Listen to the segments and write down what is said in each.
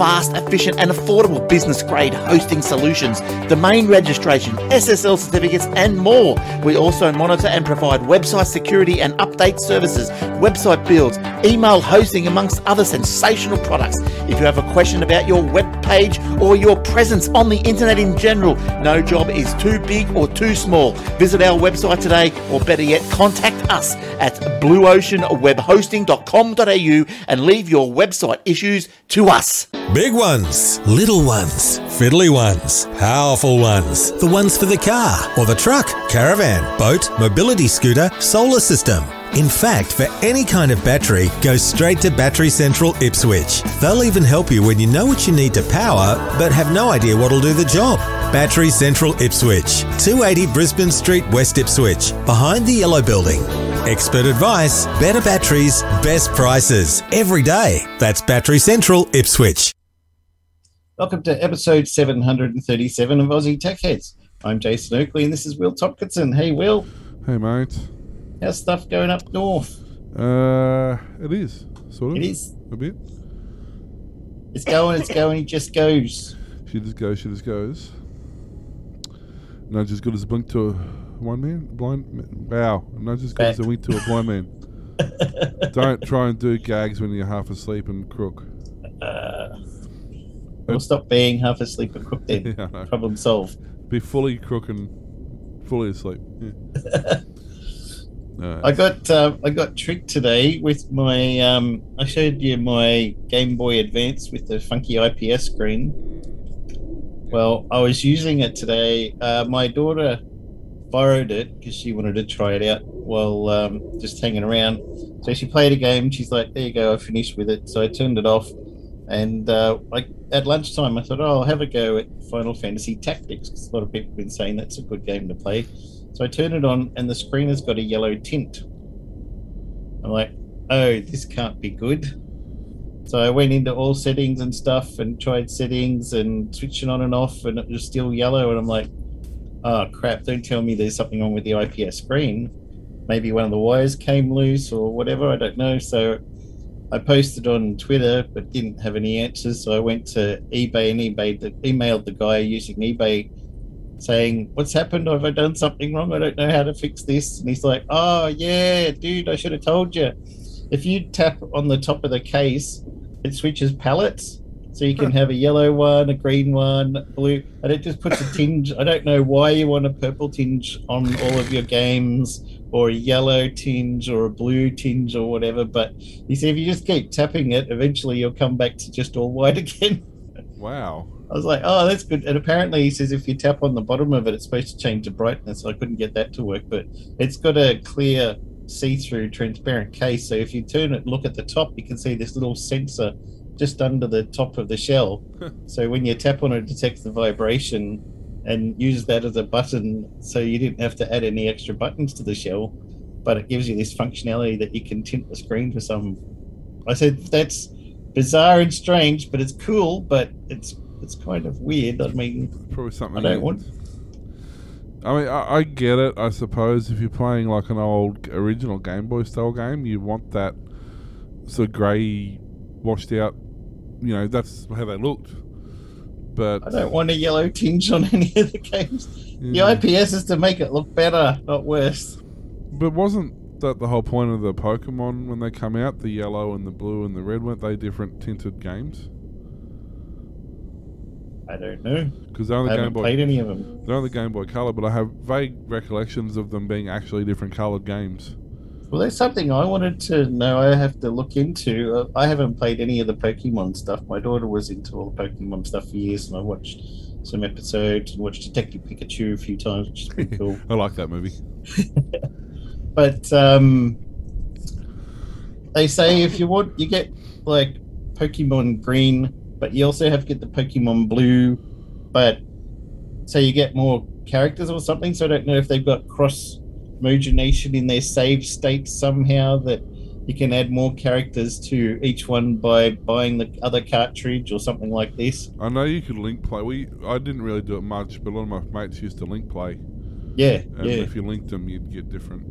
fast, efficient, and affordable business grade hosting solutions, domain registration, SSL certificates, and more. We also monitor and provide website security and update services, website builds, email hosting, amongst other sensational products. If you have a question about your web page or your presence on the internet in general, no job is too big or too small. Visit our website today, or better yet, contact us at blueoceanwebhosting.com.au and leave your website issues to us. Big ones, little ones, fiddly ones, powerful ones, the ones for the car or the truck, caravan, boat, mobility scooter, solar system. In fact, for any kind of battery, go straight to Battery Central Ipswich. They'll even help you when you know what you need to power, but have no idea what'll do the job. Battery Central Ipswich, 280 Brisbane Street, West Ipswich, behind the Yellow Building. Expert advice, better batteries, best prices, every day. That's Battery Central Ipswich. Welcome to episode 737 of Aussie Tech Heads. I'm Jason Oakley and this is Will Topkinson. Hey, Will. Hey, mate. How's stuff going up north? Uh, it is sort of. It is. a bit. It's going, it's going, it just goes. She just goes. She just goes. Not as good as a blink to a one man blind. ma- Wow, not as good as a wink to a blind man. Don't try and do gags when you're half asleep and crook. Uh, we'll stop being half asleep and cook then. Yeah, Problem solved. Be fully crook and fully asleep. Yeah. No, I got uh, I got tricked today with my um, I showed you my Game Boy Advance with the funky IPS screen. Well, I was using it today. Uh, my daughter borrowed it because she wanted to try it out while um, just hanging around. So she played a game. She's like, "There you go, I finished with it." So I turned it off, and uh, like at lunchtime, I thought, "Oh, I'll have a go at Final Fantasy Tactics because a lot of people have been saying that's a good game to play. So I turn it on, and the screen has got a yellow tint. I'm like, "Oh, this can't be good." So I went into all settings and stuff, and tried settings and switching on and off, and it was still yellow. And I'm like, "Oh crap! Don't tell me there's something wrong with the IPS screen." maybe one of the wires came loose or whatever. I don't know. So I posted on Twitter, but didn't have any answers. So I went to eBay and eBay the, emailed the guy using eBay saying, "What's happened? Have I done something wrong? I don't know how to fix this." And he's like, "Oh yeah, dude, I should have told you. If you tap on the top of the case, it switches palettes." So you can have a yellow one, a green one, blue, and it just puts a tinge. I don't know why you want a purple tinge on all of your games, or a yellow tinge, or a blue tinge, or whatever. But you see, if you just keep tapping it, eventually you'll come back to just all white again. wow. I was like, oh, that's good. And apparently, he says if you tap on the bottom of it, it's supposed to change the brightness. I couldn't get that to work, but it's got a clear, see-through, transparent case. So if you turn it, look at the top, you can see this little sensor just under the top of the shell. so when you tap on it, it detects the vibration and uses that as a button. So you didn't have to add any extra buttons to the shell, but it gives you this functionality that you can tint the screen for some. I said that's bizarre and strange, but it's cool. But it's it's kind of weird. I mean, Probably something. I don't want. I mean, I, I get it. I suppose if you're playing like an old original Game Boy style game, you want that sort of grey, washed out. You know, that's how they looked. But I don't want a yellow tinge on any of the games. yeah. The IPS is to make it look better, not worse. But wasn't that the whole point of the Pokemon when they come out? The yellow and the blue and the red weren't they different tinted games? I don't know. Because they're I on the haven't Game Boy. played any of them. They're on the Game Boy Color, but I have vague recollections of them being actually different colored games. Well, that's something I wanted to know. I have to look into. Uh, I haven't played any of the Pokemon stuff. My daughter was into all the Pokemon stuff for years, and I watched some episodes and watched Detective Pikachu a few times, which is pretty cool. I like that movie. But um, they say if you want, you get like Pokemon Green, but you also have to get the Pokemon Blue. But so you get more characters or something. So I don't know if they've got cross mogenation in their save states somehow that you can add more characters to each one by buying the other cartridge or something like this. I know you could link play. We I didn't really do it much, but a lot of my mates used to link play, Yeah, and yeah. if you linked them, you'd get different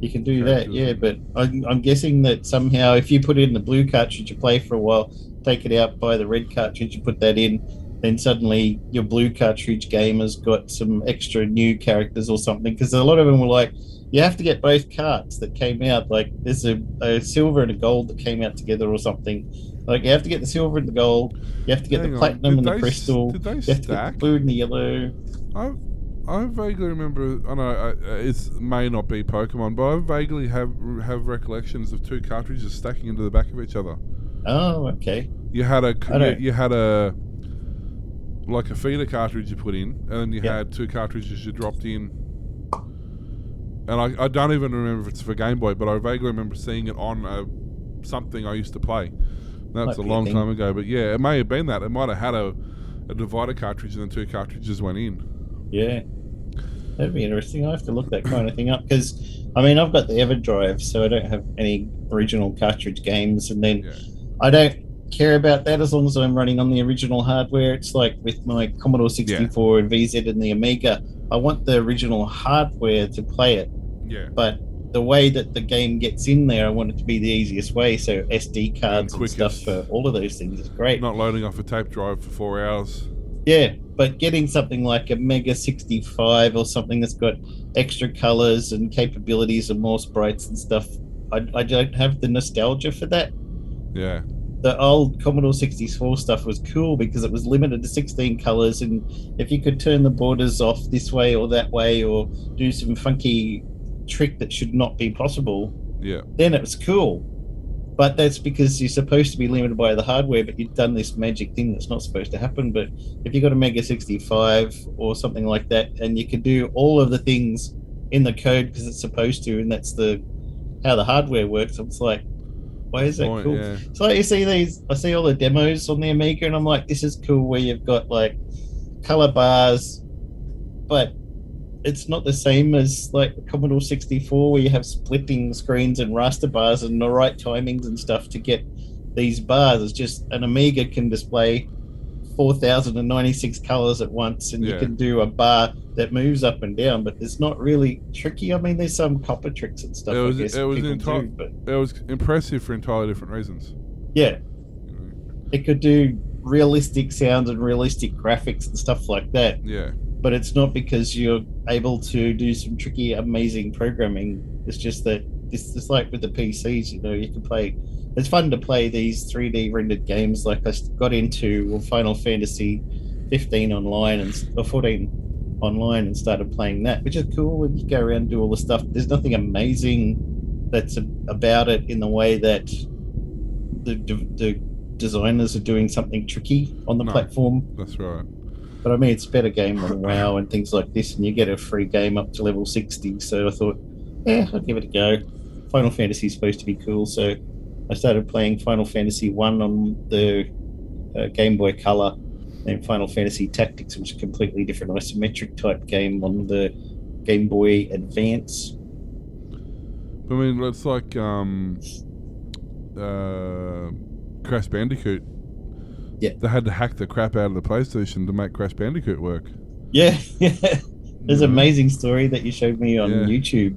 You can do that, yeah. But I'm, I'm guessing that somehow, if you put in the blue cartridge, you play for a while, take it out, buy the red cartridge, you put that in, then suddenly your blue cartridge game has got some extra new characters or something. Because a lot of them were like, you have to get both carts that came out. Like there's a, a silver and a gold that came out together or something. Like you have to get the silver and the gold. You have to get Hang the platinum and the crystal. Did they You have to get stack? the blue and the yellow. I I vaguely remember. I know uh, it may not be Pokemon, but I vaguely have have recollections of two cartridges stacking into the back of each other. Oh, okay. You had a you, you had a like a feeder cartridge you put in, and then you Yeah. had two cartridges you dropped in. And I, I don't even remember if it's for Game Boy, but I vaguely remember seeing it on a, something I used to play. That's Might a be a long time ago, but yeah, it may have been that. It might have had a, a divider cartridge and then two cartridges went in. Yeah. That'd be interesting. I have to look that kind of thing up because, I mean, I've got the EverDrive, so I don't have any original cartridge games, and then Yeah. I don't care about that as long as I'm running on the original hardware. It's like with my Commodore 64 and VZ and the Amiga, I want the original hardware to play it, Yeah. but the way that the game gets in there, I want it to be the easiest way. So SD cards and, quickest. stuff for all of those things is great. Not loading off a tape drive for four hours. Yeah, but getting something like a Mega 65 or something that's got extra colors and capabilities and more sprites and stuff, I, I don't have the nostalgia for that. Yeah. The old Commodore 64 stuff was cool because it was limited to 16 colors, and if you could turn the borders off this way or that way or do some funky trick that should not be possible, Yeah. then it was cool. But that's because you're supposed to be limited by the hardware, but you've done this magic thing that's not supposed to happen. But if you've got a Mega 65 or something like that, and you can do all of the things in the code because it's supposed to, and that's the how the hardware works, it's like, why is that Point, cool? yeah. So you see these, I see all the demos on the Amiga, and I'm like, this is cool. Where you've got like color bars, but it's not the same as like Commodore 64, where you have splitting screens and raster bars and the right timings and stuff to get these bars. It's just an Amiga can display 4,096 colors at once, and you can do a bar that moves up and down, but it's not really tricky. I mean, there's some copper tricks and stuff. It was- it was enti- do, It was impressive for entirely different reasons. yeah, know. it could do realistic sounds and realistic graphics and stuff like that Yeah. but it's not because you're able to do some tricky amazing programming it's just that it's just like with the pcs you know you can play it's fun to play these 3d rendered games like I got into final fantasy 15 online and or 14 online and started playing that which is cool and you go around and do all the stuff there's nothing amazing that's a, about it in the way that the, the, the designers are doing something tricky on the No. platform That's right. but I mean, it's a better game than WoW and things like this, and you get a free game up to level 60. So I thought, yeah, I'll give it a go. Final Fantasy is supposed to be cool, so I started playing Final Fantasy 1 on the uh, Game Boy Color and Final Fantasy Tactics, which is a completely different isometric type game on the Game Boy Advance. I mean, it's like um, uh, Crash Bandicoot. Yeah. They had to hack the crap out of the PlayStation to make Crash Bandicoot work. Yeah, yeah. There's Mhm. an amazing story that you showed me on Yeah. YouTube.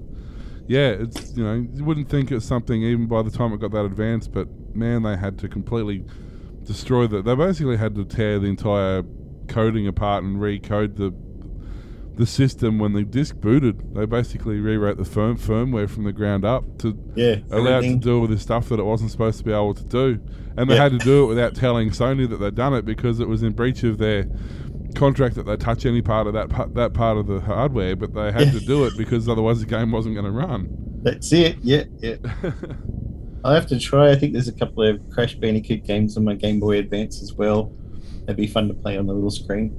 Yeah, it's you know you wouldn't think it's something even by the time it got that advanced, but man, they had to completely destroy that. They basically had to tear the entire coding apart and recode the the system when the disk booted. They basically rewrote the firm, firmware from the ground up to Yeah, allow it to do all this stuff that it wasn't supposed to be able to do. And they Yeah. had to do it without telling Sony that they'd done it because it was in breach of their contract that they touch any part of that part, that part of the hardware, but they had to do it because otherwise the game wasn't going to run. That's it. Yeah, yeah. I have to try. I think there's a couple of Crash Bandicoot games on my Game Boy Advance as well. That'd be fun to play on the little screen.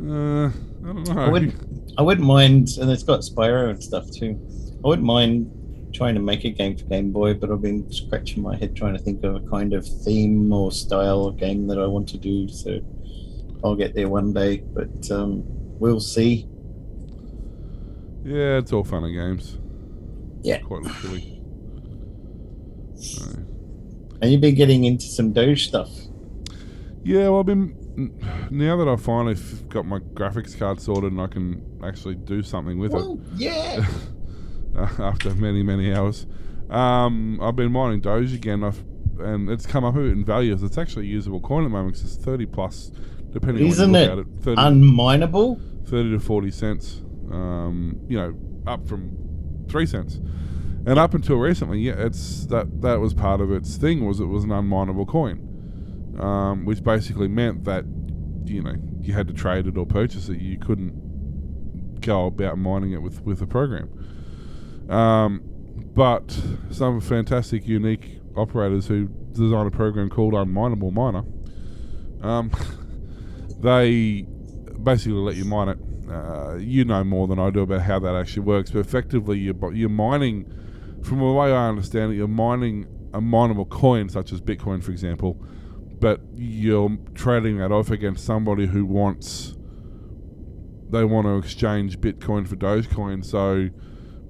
uh, I don't know. I wouldn't. I wouldn't mind, and it's got Spyro and stuff too. I wouldn't mind trying to make a game for Game Boy, but I've been scratching my head trying to think of a kind of theme or style of game that I want to do. So I'll get there one day, but um, we'll see. Yeah, it's all fun and games. Yeah. Quite literally. So, And you've been getting into some Doge stuff. yeah, well, I've been. Now that I've finally got my graphics card sorted and I can actually do something with it. Yeah. after many many hours. Um, I've been mining Doge again, I've, and it's come up a bit in value. It's actually a usable coin at the moment because it's thirty plus, depending Isn't on it you look at it. 30, Unmineable? 30 to 40 cents. Um, you know, up from 3 cents. And up until recently, yeah, it's that that was part of its thing was it was an unminable coin. Um, which basically meant that you know, you had to trade it or purchase it. You couldn't go about mining it with with a program. Um, but some fantastic unique operators who designed a program called Unmineable Miner. Um, they basically let you mine it. Uh, you know more than I do about how that actually works, but effectively you're, you're mining, from the way I understand it, you're mining a mineable coin such as Bitcoin, for example, but you're trading that off against somebody who wants, they want to exchange Bitcoin for Dogecoin. So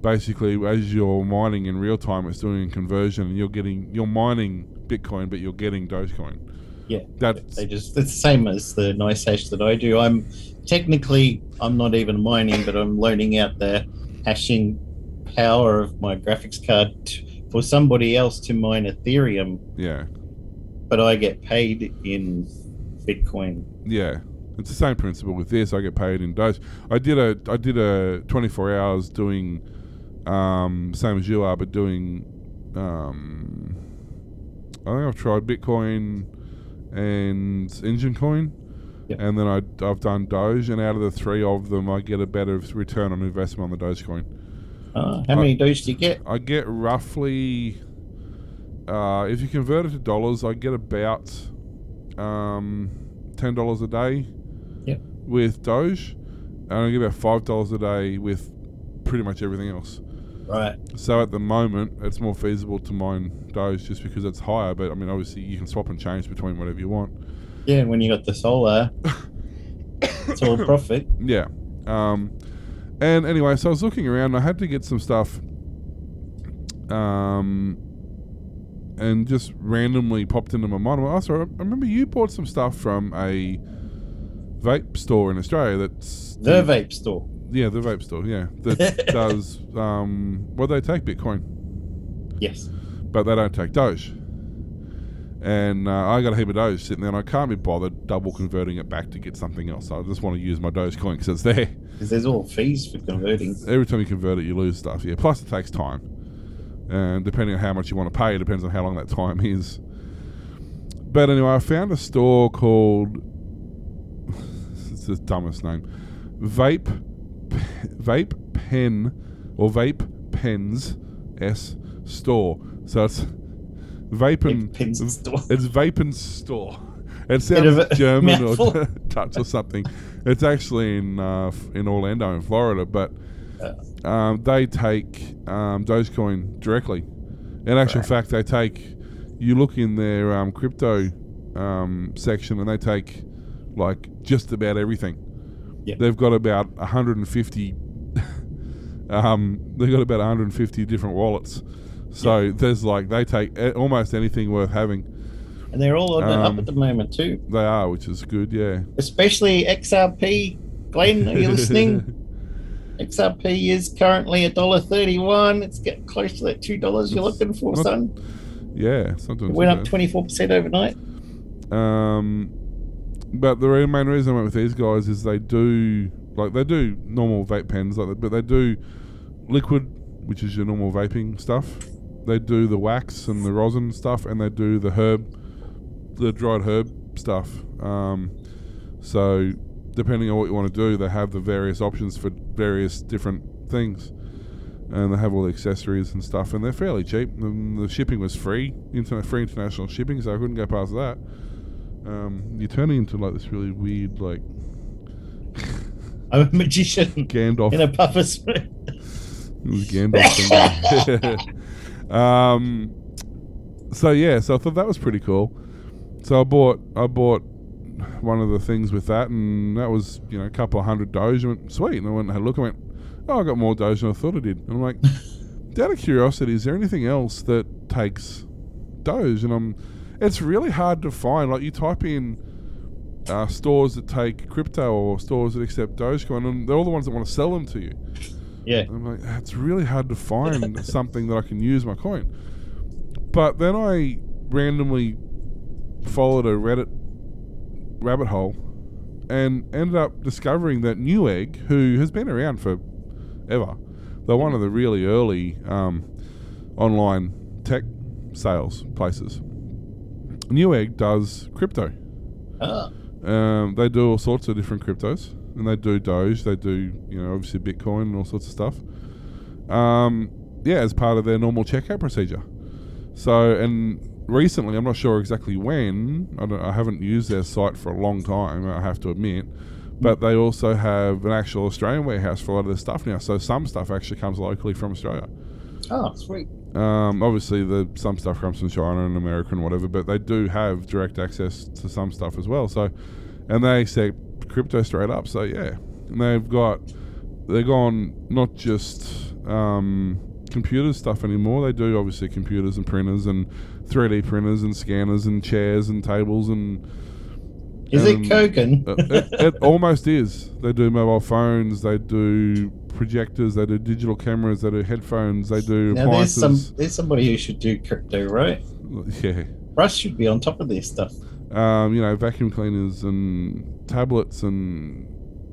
basically, as you're mining in real time, it's doing a conversion, and you're getting, you're mining Bitcoin, but you're getting Dogecoin. Yeah. That's They just it's the same as the NiceHash that I do. I'm technically I'm not even mining, but I'm loaning out the hashing power of my graphics card t- for somebody else to mine Ethereum, yeah. but I get paid in Bitcoin. Yeah, it's the same principle with this. I get paid in Doge. I did a I did a 24 hours doing um, same as you are, but doing um, I think I've tried Bitcoin and Enjin Coin, Yep. and then I I've done Doge, and out of the three of them, I get a better return on investment on the Dogecoin. Uh, how many Doge do you get? I get roughly, uh, if you convert it to dollars, I get about um, ten dollars a day. Yep. With Doge, and I get about five dollars a day with pretty much everything else. Right. So at the moment, it's more feasible to mine those just because it's higher. But I mean, obviously, you can swap and change between whatever you want. Yeah, when you got the solar, it's all profit. Yeah. Um, and anyway, so I was looking around. And I had to get some stuff. Um, and just randomly popped into my mind. Oh, sorry, I remember you bought some stuff from a vape store in Australia. That's The vape store. Yeah, the vape store. Yeah, that does. Um, well, they take Bitcoin, Yes. but they don't take Doge. And uh, I got a heap of Doge sitting there, and I can't be bothered double converting it back to get something else. I just want to use my Dogecoin because it's there. Because there's all fees for converting. Every time you convert it, you lose stuff. Yeah. Plus, it takes time, and depending on how much you want to pay, it depends on how long that time is. But anyway, I found a store called it's the dumbest name, Vape, Vape Pen, or Vape Pens S Store. So it's Vape and Vape store. It's Vapen's store. It sounds German or. Dutch or something. It's actually in uh, in Orlando, in Florida, but um, they take um, Dogecoin directly. In actual Right. fact, they take. You look in their um, crypto um, section, and they take like just about everything. Yep. They've got about 150. um, they've got about 150 different wallets. So there's like they take almost anything worth having. And they're all Um, up at the moment too. They are, which is good. Yeah. Especially XRP. Glenn, are you listening? XRP is currently a dollar thirty-one. It's getting close to that two dollars you're looking for, Not- son. yeah, It went up twenty-four percent overnight. Um, but the main reason I went with these guys is they do like they do normal vape pens, like but they do liquid, which is your normal vaping stuff. They do the wax and the rosin stuff, and they do the herb, the dried herb stuff. Um, so depending on what you want to do, they have the various options for various different things. And they have all the accessories and stuff, and they're fairly cheap. And the shipping was free, internet free international shipping, so I couldn't go past that. Um, you're turning into like this really weird, like I'm a magician Gandalf. in a puffer suit. It was Gandalf. um, so yeah, so I thought that was pretty cool. So I bought I bought one of the things with that, and that was you know a couple of hundred Doge. I went sweet, and I went and had a look. I went, oh, I got more Doge than I thought I did. And I'm like, out of curiosity, is there anything else that takes Doge? And I'm, it's really hard to find. Like you type in uh, stores that take crypto or stores that accept Dogecoin, and they're all the ones that want to sell them to you. Yeah. I'm like, it's really hard to find something that I can use my coin. But then I randomly followed a Reddit rabbit hole and ended up discovering that Newegg, who has been around for ever, they're one of the really early um, online tech sales places. Newegg does crypto. Ah, Um, they do all sorts of different cryptos, and they do Doge. They do, you know, obviously Bitcoin and all sorts of stuff. Um, yeah, as part of their normal checkout procedure. So, and recently, I'm not sure exactly when. I, don't, I haven't used their site for a long time. I have to admit, but they also have an actual Australian warehouse for a lot of their stuff now. So some stuff actually comes locally from Australia. oh, sweet. Um, obviously, the some stuff comes from China and America and whatever, but they do have direct access to some stuff as well. So, and they accept crypto straight up. So yeah, and they've got they've gone not just um, computer stuff anymore. They do obviously computers and printers and 3D printers and scanners and chairs and tables and Is Um, it Kogan? uh, it, it almost is. They do mobile phones. They do projectors. They do digital cameras. They do headphones. They do now there's some there's somebody who should do crypto, right? Yeah. Russ should be on top of this stuff. um, you know, vacuum cleaners and tablets and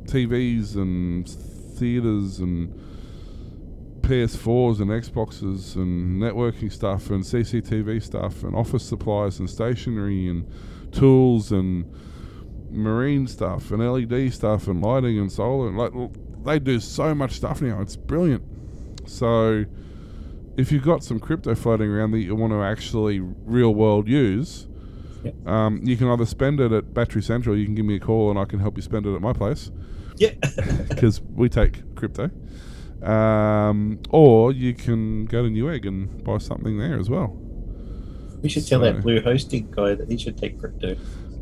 TVs and theaters and PS4s and Xboxes and networking stuff and CCTV stuff and office supplies and stationery and tools and marine stuff and LED stuff and lighting and solar. and Like they do so much stuff now. It's brilliant. So if you've got some crypto floating around that you want to actually real world use, Yep. um, you can either spend it at Battery Central. You can give me a call and I can help you spend it at my place Yeah. because we take crypto. Um, or you can go to Newegg and buy something there as well. we should tell So- that blue hosting guy that he should take crypto.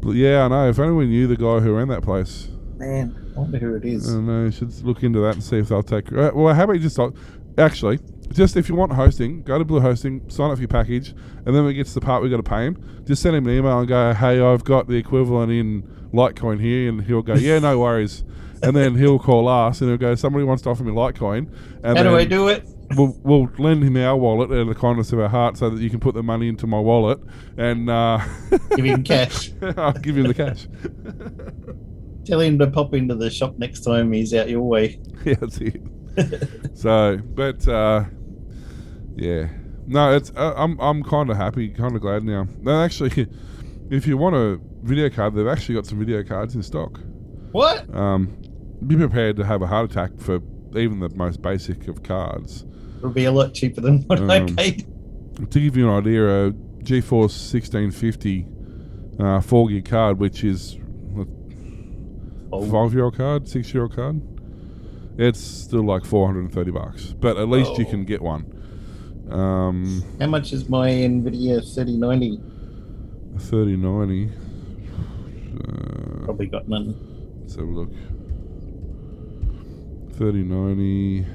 Yeah, I know. If only we knew the guy who ran that place. Man, I wonder who it is. I know. You should look into that and see if they'll take. Uh, well, how about you just actually, just if you want hosting, go to Blue Hosting, sign up for your package, and then when it gets to the part we got to pay him, just send him an email and go, "Hey, I've got the equivalent in Litecoin here," and he'll go, "Yeah, no worries." And then he'll call us and he'll go, "Somebody wants to offer me Litecoin." And How do I do it? We'll, we'll lend him our wallet out of the kindness of our heart so that you can put the money into my wallet and uh, Give him cash. I'll give him the cash. Tell him to pop into the shop next time he's out your way. yeah, that's it. so, but uh, yeah, no, it's uh, I'm I'm kind of happy, kind of glad now. No, actually, if you want a video card, they've actually got some video cards in stock. What? Um, be prepared to have a heart attack for even the most basic of cards. Be a lot cheaper than what I Um, paid. To give you an idea, a GeForce 1650 uh, 4 gig card, which is five year old card, six year old card. It's still like four hundred and thirty bucks, but at least you Oh. can get one. Um, How much is my Nvidia 3090? thirty ninety. Uh, Probably got none. let's have a look. Thirty ninety.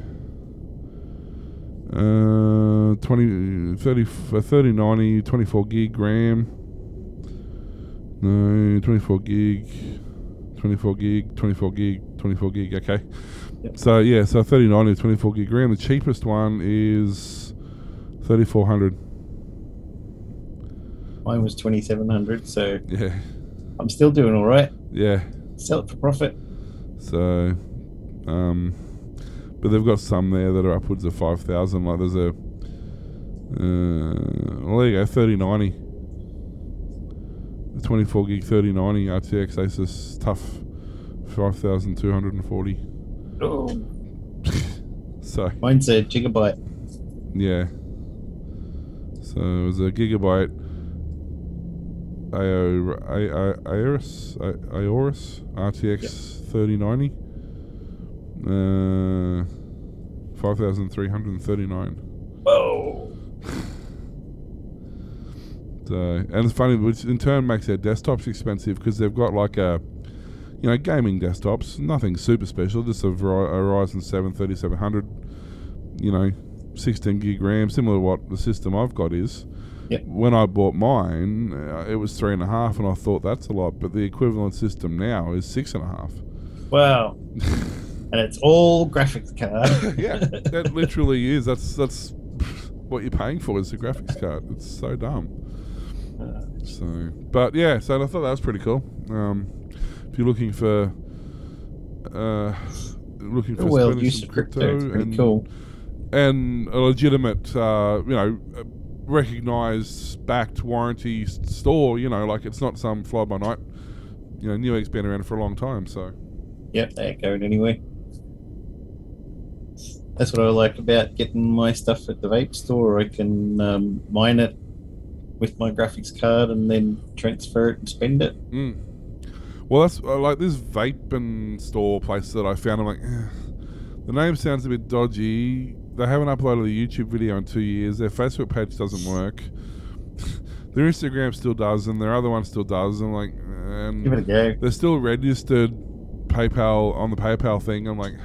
Uh, 20, 30, uh, 3090, 24 gig RAM. No, 24 gig, 24 gig, 24 gig, 24 gig. Okay. Yep. So yeah, so 3090, 24 gig RAM. The cheapest one is 3400. Mine was 2700 so Yeah, I'm still doing all right. yeah. Sell it for profit. So, um, but they've got some there that are upwards of 5,000. Like there's a, uh, well, there you go, 3090. The 24 gig 3090 RTX Asus TUF 5240. Oh. So, Mine's a gigabyte. yeah. So it was a gigabyte Aor- A- A- Aorus, A- Aorus RTX 3090. Uh, 5,339. Whoa. So, and it's funny, which in turn makes their desktops expensive because they've got like a, you know, gaming desktops, nothing super special, just a, Ryzen 7 3700, you know, 16 gig RAM, similar to what the system I've got is. Yep. When I bought mine, uh, it was three and a half, and I thought that's a lot, but the equivalent system now is six and a half. Wow. and it's all graphics card. yeah, that literally is. That's that's what you're paying for is the graphics card. It's so dumb. Uh, So, but yeah, so I thought that was pretty cool. Um, if you're looking for uh, looking for well, use of crypto. And cool. and a legitimate, uh, you know, recognized, backed warranty store. You know, like it's not some fly by night. You know, Newegg's been around for a long time, so Yep, they going anywhere. That's what I like about getting my stuff at the vape store. I can um, mine it with my graphics card and then transfer it and spend it. Mm. Well, that's uh, like this vape and store place that I found. I'm like, eh, the name sounds a bit dodgy. They haven't uploaded a YouTube video in two years. Their Facebook page doesn't work. their Instagram still does, and their other one still does. I'm like, and Give it a go. they're still registered PayPal on the PayPal thing. I'm like,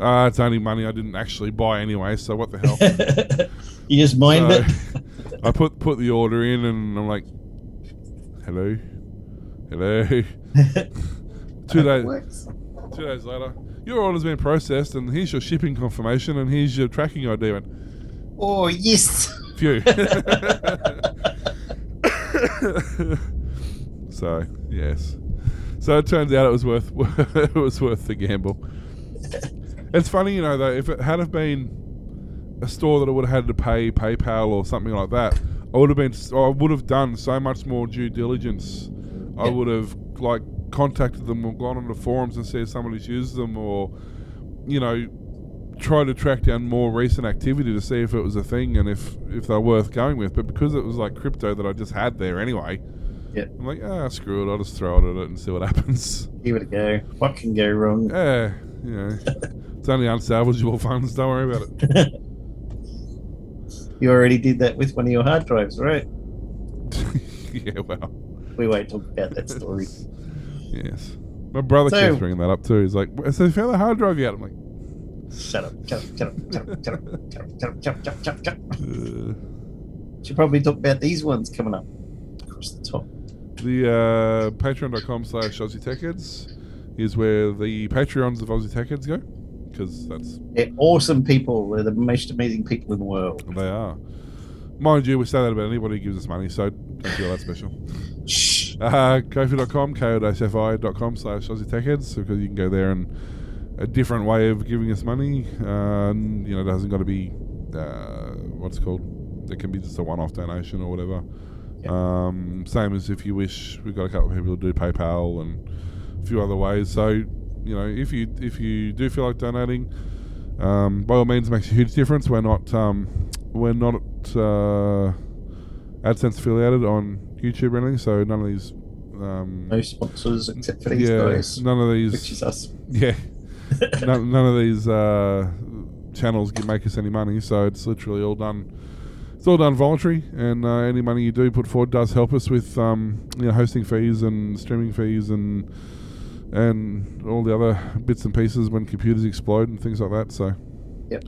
ah, it's only money I didn't actually buy anyway. So what the hell? you just mined So, it. I put put the order in, and I'm like, hello, hello. Two days. Two days later, your order's been processed, and here's your shipping confirmation, and here's your tracking ID. I went, Oh yes. Phew. so yes, so it turns out it was worth it was worth the gamble. It's funny, you know, though, if it had have been a store that I would have had to pay PayPal or something like that, I would have been, I would have done so much more due diligence. I Yeah. would have like contacted them or gone on the forums and see if somebody's used them, or you know, try to track down more recent activity to see if it was a thing and if if they're worth going with. But because it was like crypto that I just had there anyway, Yeah. I'm like, ah, screw it, I'll just throw it at it and see what happens. Give it a go. What can go wrong? Yeah, you know, it's only unsalvageable funds. Don't worry about it. You already did that with one of your hard drives, right? yeah, well, We won't talk about that story. yes. My brother So- keeps bringing that up too. He's like, so you found the hard drive yet? I'm like, Shut up, shut up, shut up, shut up, shut up, shut up, shut up, shut up, shut up, shut up, shut up. uh, Should probably talk about these ones coming up across the top. the uh, patreon.com slash Aussie Tech Heads is where the Patreons of Aussie Tech Heads go because that's They're awesome people. They're the most amazing people in the world. They are. Mind you, we say that about anybody who gives us money, so don't feel that special. Shh. Uh, Kofi.com, ko-fi.com slash Aussie Tech Heads, because you can go there and a different way of giving us money. Uh, and, you know, it hasn't got to be, uh, what's it called? It can be just a one-off donation or whatever. Yeah. Um, same as if you wish, we've got a couple of people who do PayPal and a few other ways. So, you know, if you if you do feel like donating, um, by all means, it makes a huge difference. We're not um, we're not uh, AdSense affiliated on YouTube or anything, so none of these. Um, No sponsors except for these yeah, guys, none of these. which is us. Yeah, none, none of these uh, channels can make us any money, so it's literally all done. It's all done voluntary, and uh, any money you do put forward does help us with um, you know hosting fees and streaming fees and and all the other bits and pieces when computers explode and things like that. So. Yep.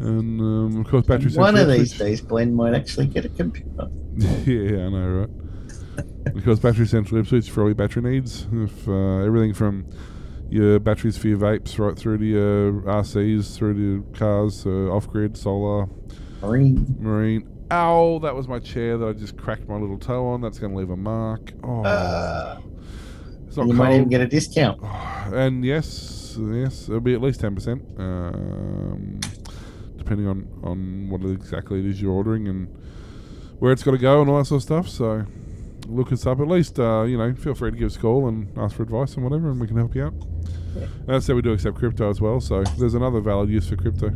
And um, of course, batteries. One of these days, Glenn might actually get a computer. yeah, I know, right? because battery central Ipswich for all your battery needs. If uh, everything from your batteries for your vapes right through to your RCs, through to cars, uh, off grid, solar, Marine. marine. Ow, that was my chair that I just cracked my little toe on. That's going to leave a mark. Oh, Uh, not you might even get a discount. And yes, yes, it'll be at least ten percent, um, depending on on what exactly it is you're ordering and where it's got to go and all that sort of stuff. So look us up. At least uh, you know, feel free to give us a call and ask for advice and whatever, and we can help you out. Yeah. And as I said, we do accept crypto as well, so there's another valid use for crypto.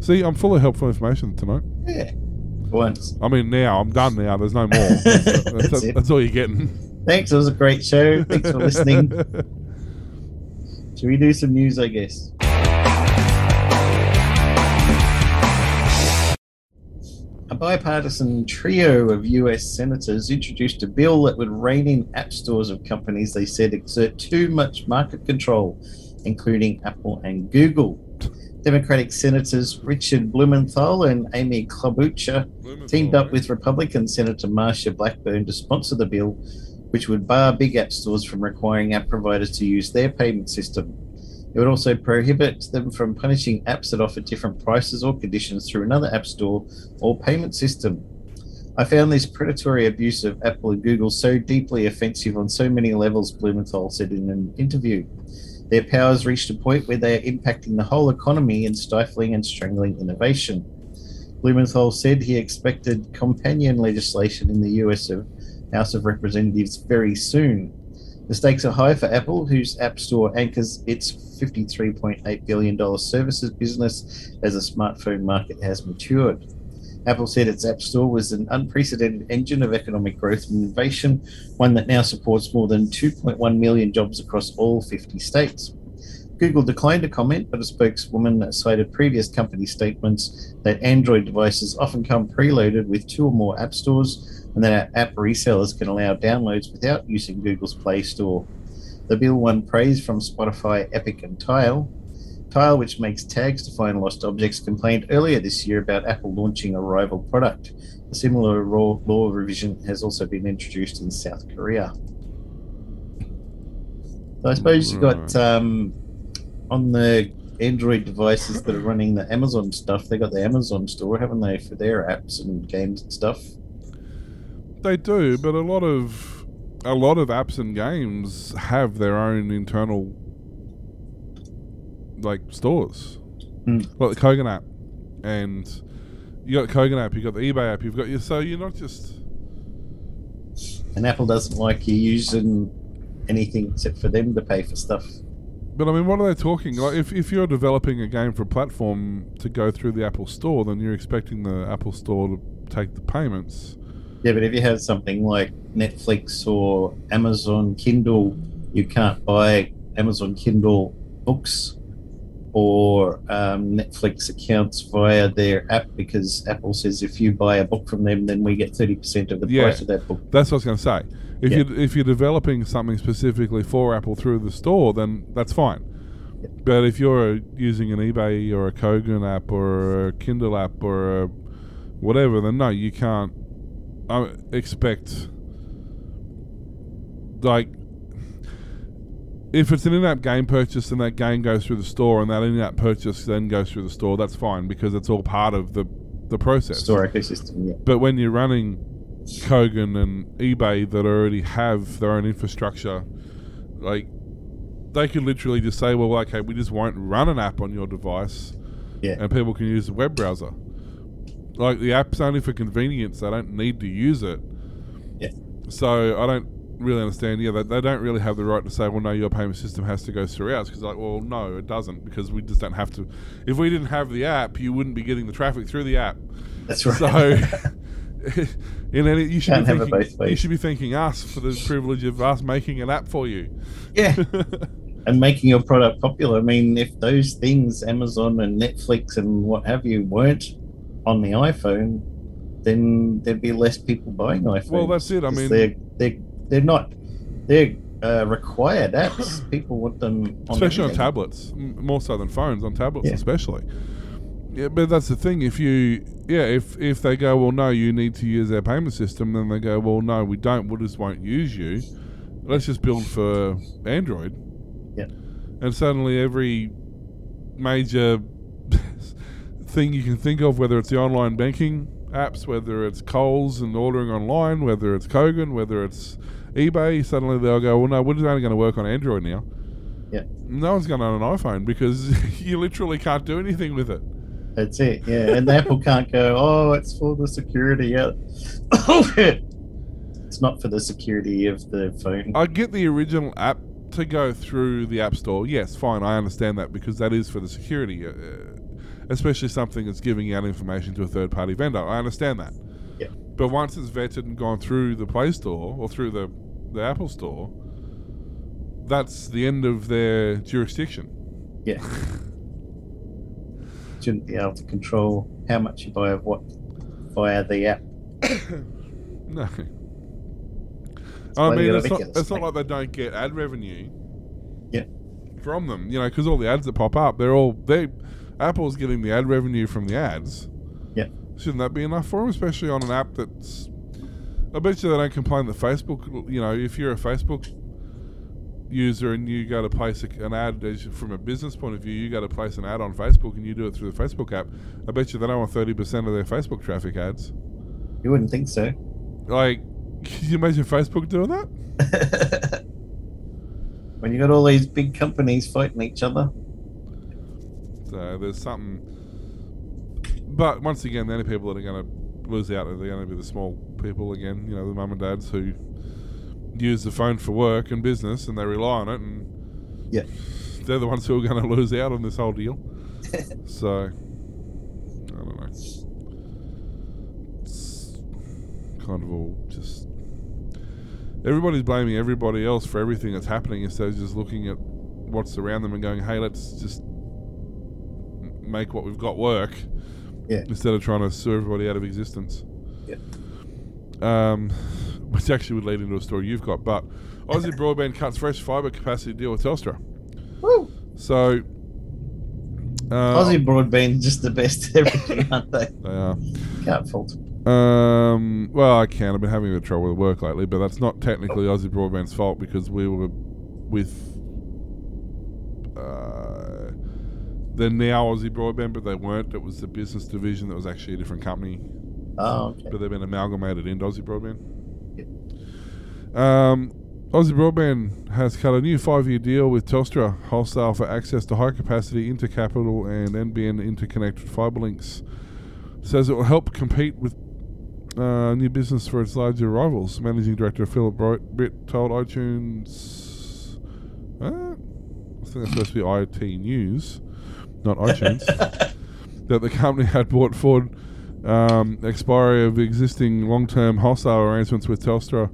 See, I'm full of helpful information tonight. Yeah. Once. I mean, now I'm done. Now there's no more. That's, that's, That's that's all you're getting. Thanks. It was a great show. Thanks for listening. Should we do some news, I guess? A bipartisan trio of US senators introduced a bill that would rein in app stores of companies they said exert too much market control, including Apple and Google. Democratic Senators Richard Blumenthal and Amy Klobuchar teamed up with Republican Senator Marsha Blackburn to sponsor the bill, which would bar big app stores from requiring app providers to use their payment system. It would also prohibit them from punishing apps that offer different prices or conditions through another app store or payment system. I found this predatory abuse of Apple and Google so deeply offensive on so many levels, Blumenthal said in an interview. Their powers reached a point where they are impacting the whole economy and stifling and strangling innovation. Blumenthal said he expected companion legislation in the US of House of Representatives very soon. The stakes are high for Apple, whose App Store anchors its $53.8 billion services business as the smartphone market has matured. Apple said its App Store was an unprecedented engine of economic growth and innovation, one that now supports more than 2.1 million jobs across all 50 states. Google declined to comment, but a spokeswoman cited previous company statements that Android devices often come preloaded with two or more app stores and that app resellers can allow downloads without using Google's Play Store. The bill won praise from Spotify, Epic, and Tile. Tile, which makes tags to find lost objects, complained earlier this year about Apple launching a rival product. A similar law, law revision has also been introduced in South Korea. So I suppose you've got um, on the Android devices that are running the Amazon stuff. They got the Amazon store, haven't they, for their apps and games and stuff? They do, but a lot of a lot of apps and games have their own internal like stores, Mm. like the Kogan app, and you got Kogan app, you got the eBay app, you've got your so you're not just And Apple doesn't like you using anything except for them to pay for stuff. But I mean, what are they talking? Like, if, if you're developing a game for a platform to go through the Apple Store, then you're expecting the Apple Store to take the payments. Yeah, but if you have something like Netflix or Amazon Kindle, you can't buy Amazon Kindle books or um, Netflix accounts via their app because Apple says if you buy a book from them, then we get 30% of the Yeah. price of that book. That's what I was going to say. If Yeah. you if you're developing something specifically for Apple through the store, then that's fine. But if you're using an eBay or a Kogan app or a Kindle app or a whatever, then no, you can't uh, expect like if it's an in-app game purchase and that game goes through the store and that in-app purchase then goes through the store, that's fine because it's all part of the the process. Store ecosystem, yeah. But when you're running Kogan and eBay that already have their own infrastructure, like they could literally just say, "Well, okay, we just won't run an app on your device, Yeah. and people can use the web browser." Like the app's only for convenience; they don't need to use it. Yeah. So I don't really understand. Yeah, they, they don't really have the right to say, "Well, no, your payment system has to go through ours." Because like, well, no, it doesn't, because we just don't have to. If we didn't have the app, you wouldn't be getting the traffic through the app. That's right. So, in any, you should Can't be thanking, both you should be thanking us for the privilege of us making an app for you. yeah. and making your product popular. I mean, if those things, Amazon and Netflix and what have you, weren't on the iPhone, then there'd be less people buying iPhones. Well, that's it. I mean- they're they're they're not they're uh, required apps. People want them, on especially on tablets, more so than phones. On tablets, Yeah. especially. Yeah, but that's the thing. If you, yeah, if if they go, well, no, you need to use our payment system, then they go, well, no, we don't. We just won't use you. Let's just build for Android. Yeah. And suddenly, every major thing you can think of, whether it's the online banking apps, whether it's Coles and ordering online, whether it's Kogan, whether it's eBay, suddenly they'll go, well, no, we're only going to work on Android now. Yeah. No one's going on an iPhone because you literally can't do anything with it. That's it. Yeah, and Apple can't go. Oh, it's for the security. Yeah. it's not for the security of the phone. I get the original app to go through the App Store. Yes, fine, I understand that because that is for the security, uh, especially something that's giving out information to a third party vendor. I understand that. Yeah. But once it's vetted and gone through the Play Store or through the, the Apple Store, that's the end of their jurisdiction. Yeah. Shouldn't be able to control how much you buy of what via the app. No. why I mean, it's not, it's not like- like they don't get ad revenue. Yeah. From them, you know, because all the ads that pop up, they're all they. Apple's getting the ad revenue from the ads. Yeah. Shouldn't that be enough for them, especially on an app that's? I bet you they don't complain that Facebook. You know, if you're a Facebook user and you go to place a, an ad as you- from a business point of view, you go to place an ad on Facebook and you do it through the Facebook app. I bet you they don't want thirty percent of their Facebook traffic ads. You wouldn't think so. Like, can you imagine Facebook doing that? when you got all these big companies fighting each other. So there's something. But once again, the only people that are going to lose out are going to be the small people again. You know, the mum and dads who use the phone for work and business, and they rely on it, and Yeah. they're the ones who are going to lose out on this whole deal. so I don't know. It's kind of all just. Everybody's blaming everybody else for everything that's happening instead of just looking at what's around them and going, "Hey, let's just make what we've got work." Yeah. Instead of trying to sue everybody out of existence. Yeah. Um, which actually would lead into a story you've got, but Aussie Broadband cuts fresh fibre capacity deal with Telstra. Woo! So. Uh, Aussie broadband just the best everything, aren't they? They are. Can't fault. Um, well, I can. I've been having a bit of trouble with work lately, but that's not technically Aussie Broadband's fault because we were with. Uh, they're now Aussie Broadband, but they weren't. It was the business division that was actually a different company, Oh, okay. but they've been amalgamated into Aussie Broadband. Um, Aussie Broadband has cut a new five-year deal with Telstra wholesale for access to high-capacity intercapital and NBN interconnected fibre links. Says it will help compete with uh, new business for its larger rivals. Managing Director Philip Britt told iTunes. Uh, I think that's supposed to be IT News, not iTunes. that the company had brought forward um, expiry of existing long-term wholesale arrangements with Telstra.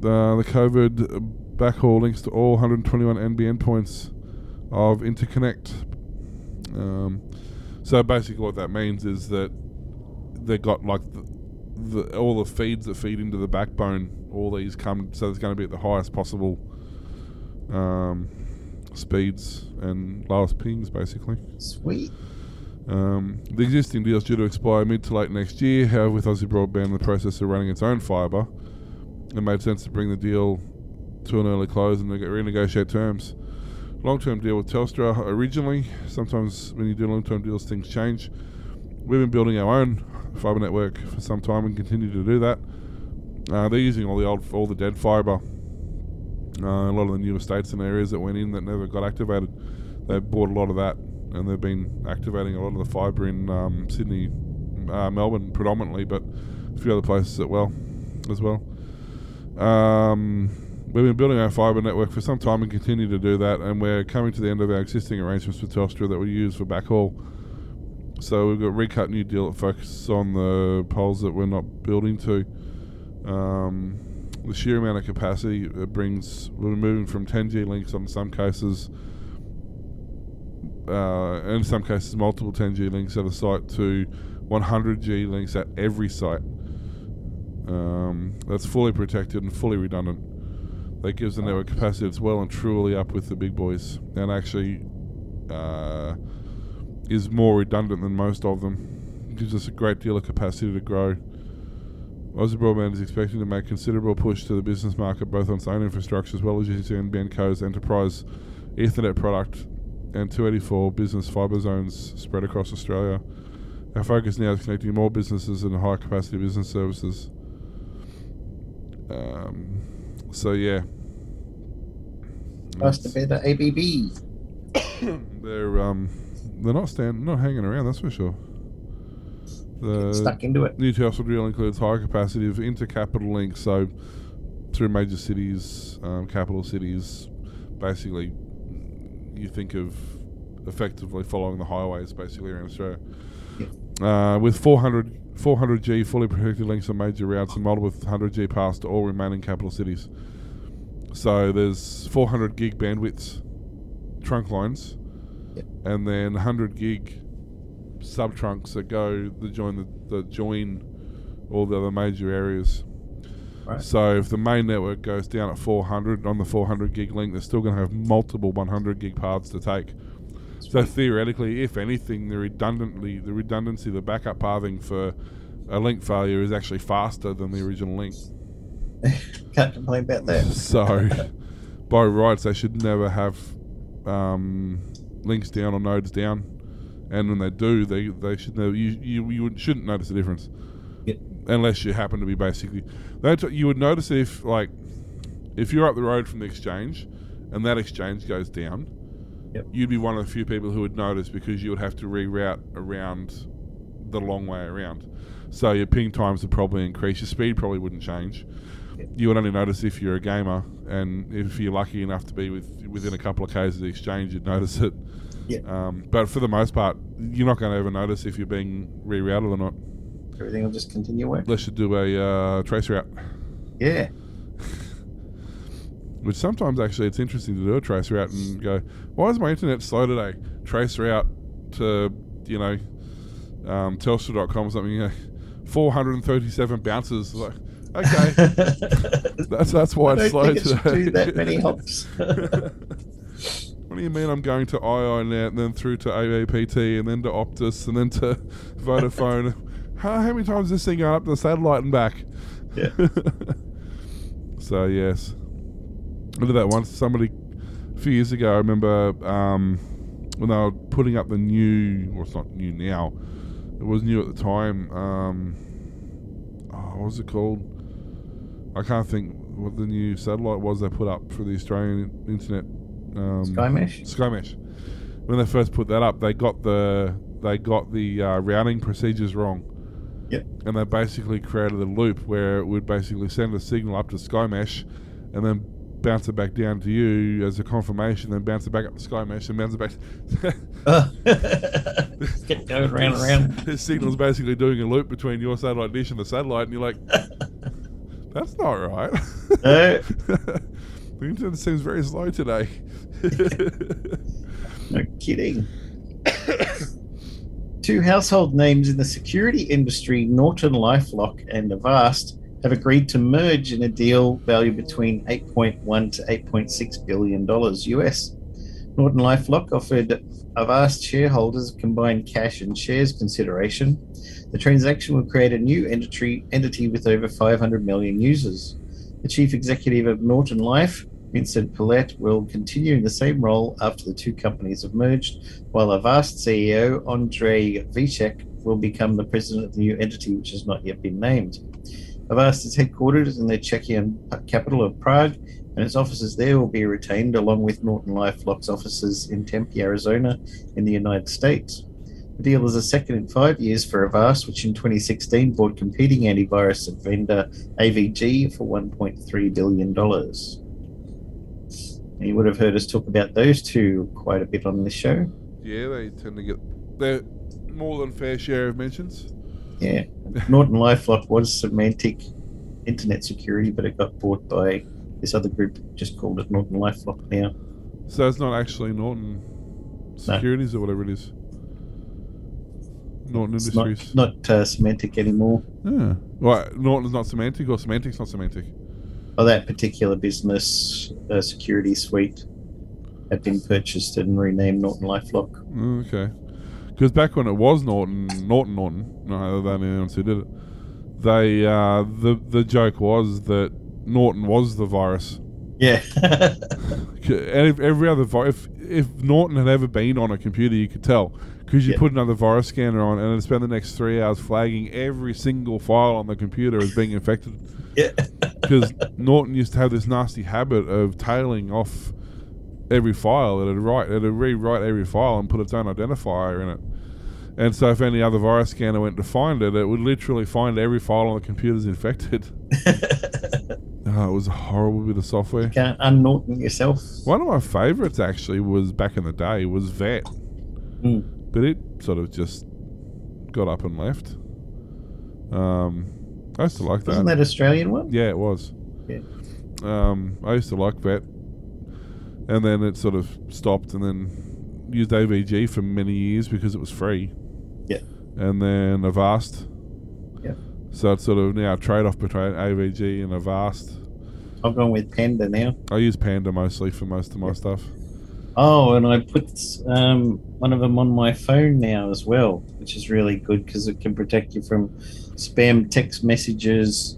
The, the COVID backhaul links to all 121 NBN points of interconnect. Um, so basically, what that means is that they got like the, the all the feeds that feed into the backbone. All these come, so it's going to be at the highest possible um, speeds and lowest pings, basically. Sweet. Um, the existing deal is due to expire mid to late next year. However, with Aussie Broadband in the process of running its own fibre, it made sense to bring the deal to an early close and renegotiate terms. Long-term deal with Telstra originally. Sometimes when you do long-term deals, things change. We've been building our own fibre network for some time and continue to do that. Uh, they're using all the old, all the dead fibre. Uh, a lot of the new estates and areas that went in that never got activated. They bought a lot of that, and they've been activating a lot of the fibre in um, Sydney, uh, Melbourne predominantly, but a few other places as well. As well. Um, we've been building our fibre network for some time and continue to do that, and we're coming to the end of our existing arrangements with Telstra that we use for backhaul. So we've got recut new deal that focuses on the poles that we're not building to. Um, the sheer amount of capacity it brings, we're moving from 10G links on some cases, uh, in some cases multiple 10G links at a site to 100G links at every site. Um, that's fully protected and fully redundant. That gives the network capacity that's well and truly up with the big boys, and actually uh, is more redundant than most of them. Gives us a great deal of capacity to grow. Aussie Broadband is expecting to make considerable push to the business market, both on its own infrastructure as well as using NBN Co's enterprise Ethernet product and 284 business fibre zones spread across Australia. Our focus now is connecting more businesses and high capacity business services. Um, so yeah, Must have been the ABB. they're um, they're not stand not hanging around. That's for sure. The Stuck into it. New Telstra deal includes high capacity of intercapital links, so through major cities, um, capital cities. Basically, you think of effectively following the highways, basically around Australia. Uh, with 400 400G fully protected links on major routes and multiple 100G paths to all remaining capital cities. So there's 400 gig bandwidths, trunk lines, Yep. and then 100 gig sub trunks that go that join the that join all the other major areas. Right. So if the main network goes down at 400 on the 400 gig link, they're still going to have multiple 100 gig paths to take. So theoretically, if anything, the redundantly the redundancy, the backup pathing for a link failure is actually faster than the original link. Can't complain about that. So by rights they should never have um, links down or nodes down, and when they do, they they should never you you, you shouldn't notice the difference. Yep. Unless you happen to be basically, that's you would notice if like if you're up the road from the exchange, and that exchange goes down, Yep. you'd be one of the few people who would notice because you would have to reroute around the long way around. So your ping times would probably increase. Your speed probably wouldn't change. Yep. You would only notice if you're a gamer, and if you're lucky enough to be with within a couple of k's of the exchange, you'd notice it. Yeah. Um, but for the most part, you're not going to ever notice if you're being rerouted or not, Everything will just continue working. unless you do a uh, trace route. Yeah. Which sometimes actually it's interesting to do a trace route and go, why is my internet slow today? Trace route to, you know, um, Telstra.com or something, you know, 437 bounces. Like, okay, that's that's why I it's slow think it should today. do that many hops. What do you mean I'm going to IINet and then through to AAPT and then to Optus and then to Vodafone? how, how many times is this thing going up to the satellite and back? Yeah. so yes, I did that once. Somebody a few years ago, I remember um, when they were putting up the new. Well, it's not new now. It was new at the time. Um, oh, what was it called? I can't think what the new satellite was they put up for the Australian internet. Um, Skymesh? Skymesh. When they first put that up, they got the they got the uh, routing procedures wrong. Yep. And they basically created a loop where it would basically send a signal up to Skymesh, and then bounce it back down to you as a confirmation, then bounce it back up to Skymesh, and bounce it back. Oh. Get going round and round. This signal's basically doing a loop between your satellite dish and the satellite, and you're like, "That's not right." No. the internet seems very slow today. No kidding. Two household names in the security industry, Norton Lifelock and Avast, have agreed to merge in a deal valued between 8.1 to 8.6 billion dollars US. Norton Lifelock offered Avast shareholders combined cash and shares consideration. The transaction will create a new entity, entity with over 500 million users. The chief executive of Norton Life, Vincent Pilette will continue in the same role after the two companies have merged, while Avast CEO Andrei Vicek will become the president of the new entity, which has not yet been named. Avast is headquartered in the Czechian capital of Prague, and its offices there will be retained along with Norton LifeLock's offices in Tempe, Arizona, in the United States. The deal is the second in five years for Avast, which in 2016 bought competing antivirus vendor AVG for $1.3 billion. You would have heard us talk about those two quite a bit on this show. yeah, they tend to get their more than fair share of mentions. Yeah. Norton Lifelock was Symantec Internet Security, but it got bought by this other group, just called it Norton Lifelock now. So it's not actually Norton Securities or whatever it is. Norton It's Industries. not, not uh, Symantec anymore. Yeah. Right. Norton's not Symantec or Symantec's not Symantec. Well, that particular business uh, security suite had been purchased and renamed Norton Lifelock. Mm, Okay. Because back when it was Norton, Norton, Norton, no, they announced who did it. They uh, the the joke was that Norton was the virus. Yeah. And if every other vi- if if Norton had ever been on a computer, you could tell because you Yeah. put another virus scanner on and it'd spend the next three hours flagging every single file on the computer as being infected. yeah. because Norton used to have this nasty habit of tailing off every file. It'd write, it'd rewrite every file and put its own identifier in it. And so, if any other virus scanner went to find it, it would literally find every file on the computer's infected. Oh, it was a horrible bit of software. You Can't un-Norton yourself. One of my favorites actually was back in the day was VET, Mm. but it sort of just got up and left. Um, I used to like that. Wasn't that Australian one? Yeah, it was. Yeah. Um, I used to like Vet, and then it sort of stopped, and then used AVG for many years because it was free. Yeah. And then Avast. Yeah. So it's sort of now a trade-off between AVG and Avast. I've gone with Panda now. I use Panda mostly for most of my stuff. Oh, and I put um, one of them on my phone now as well, which is really good because it can protect you from spam text messages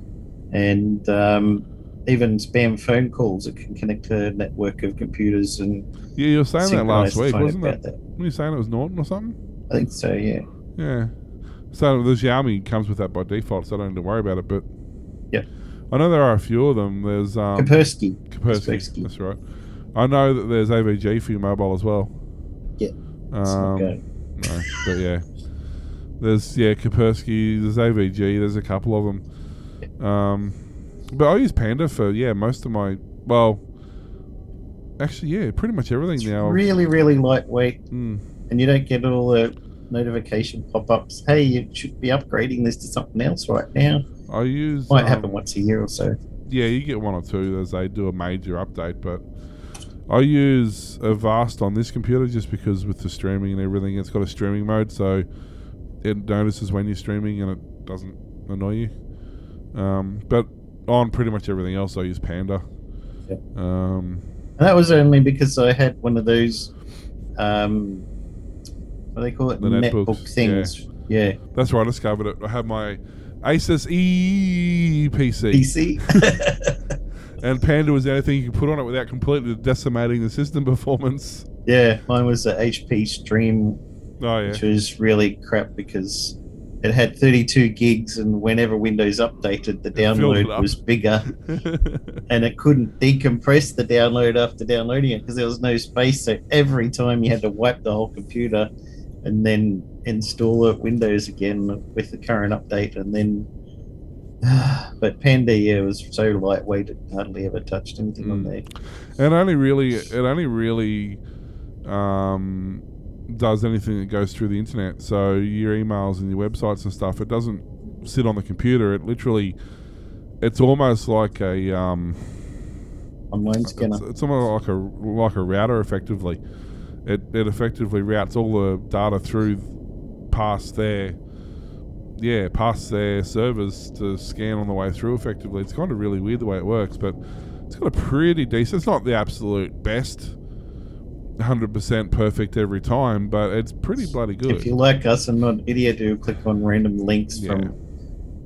and um, even spam phone calls. It can connect to a network of computers and Yeah, you were saying that last week, wasn't about it? that. Were you saying it was Norton or something? I think so. Yeah. Yeah. So the Xiaomi comes with that by default, so I don't need to worry about it. But Yeah. I know there are a few of them. There's um, Kaspersky. Kaspersky. Kaspersky. That's right. I know that there's AVG for your mobile as well. Yeah. Um, good. no, but yeah, there's yeah Kaspersky. There's AVG. There's a couple of them. Um, but I use Panda for yeah most of my well, actually yeah pretty much everything It's now. really, really lightweight, Mm, and you don't get all the notification pop-ups. Hey, you should be upgrading this to something else right now. I use Might um, happen once a year or so. Yeah, you get one or two as they do a major update, but I use Avast on this computer just because with the streaming and everything, it's got a streaming mode, so it notices when you're streaming and it doesn't annoy you. Um, but on pretty much everything else, I use Panda. Yeah. Um, And that was only because I had one of those, um, what do they call it? The netbooks, Netbook things. Yeah. that's where I discovered it. I have my Asus E PC, PC. and Panda was the only thing you could put on it without completely decimating the system performance. yeah, mine was the HP Stream, Oh yeah. which was really crap because it had 32 gigs, and whenever Windows updated, the download was bigger, and it couldn't decompress the download after downloading it because there was no space. So every time you had to wipe the whole computer and then install Windows again with the current update, and then. But Panda, yeah, was so lightweight it hardly ever touched anything on Mm. there. It only really it only really um, does anything that goes through the internet. So your emails and your websites and stuff. It doesn't sit on the computer. It literally, it's almost like a um, Online scanner. it's, it's almost like a like a router. Effectively, it it effectively routes all the data through past their yeah past their servers to scan on the way through. Effectively, it's kind of really weird the way it works, but it's got a pretty decent. It's not the absolute best. 100% perfect every time, but it's pretty bloody good. If you're like us and not an idiot who click on random links Yeah. from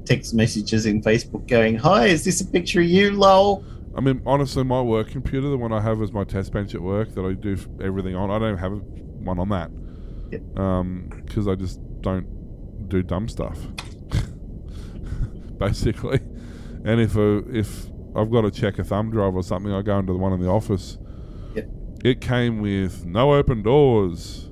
text messages in Facebook going, Hi, is this a picture of you, lol? I mean, honestly, my work computer, the one I have as my test bench at work that I do everything on, I don't have one on that. Because I just don't do dumb stuff, basically. And if a, if I've got to check a thumb drive or something, I go into the one in the office. Yep. It came with no open doors,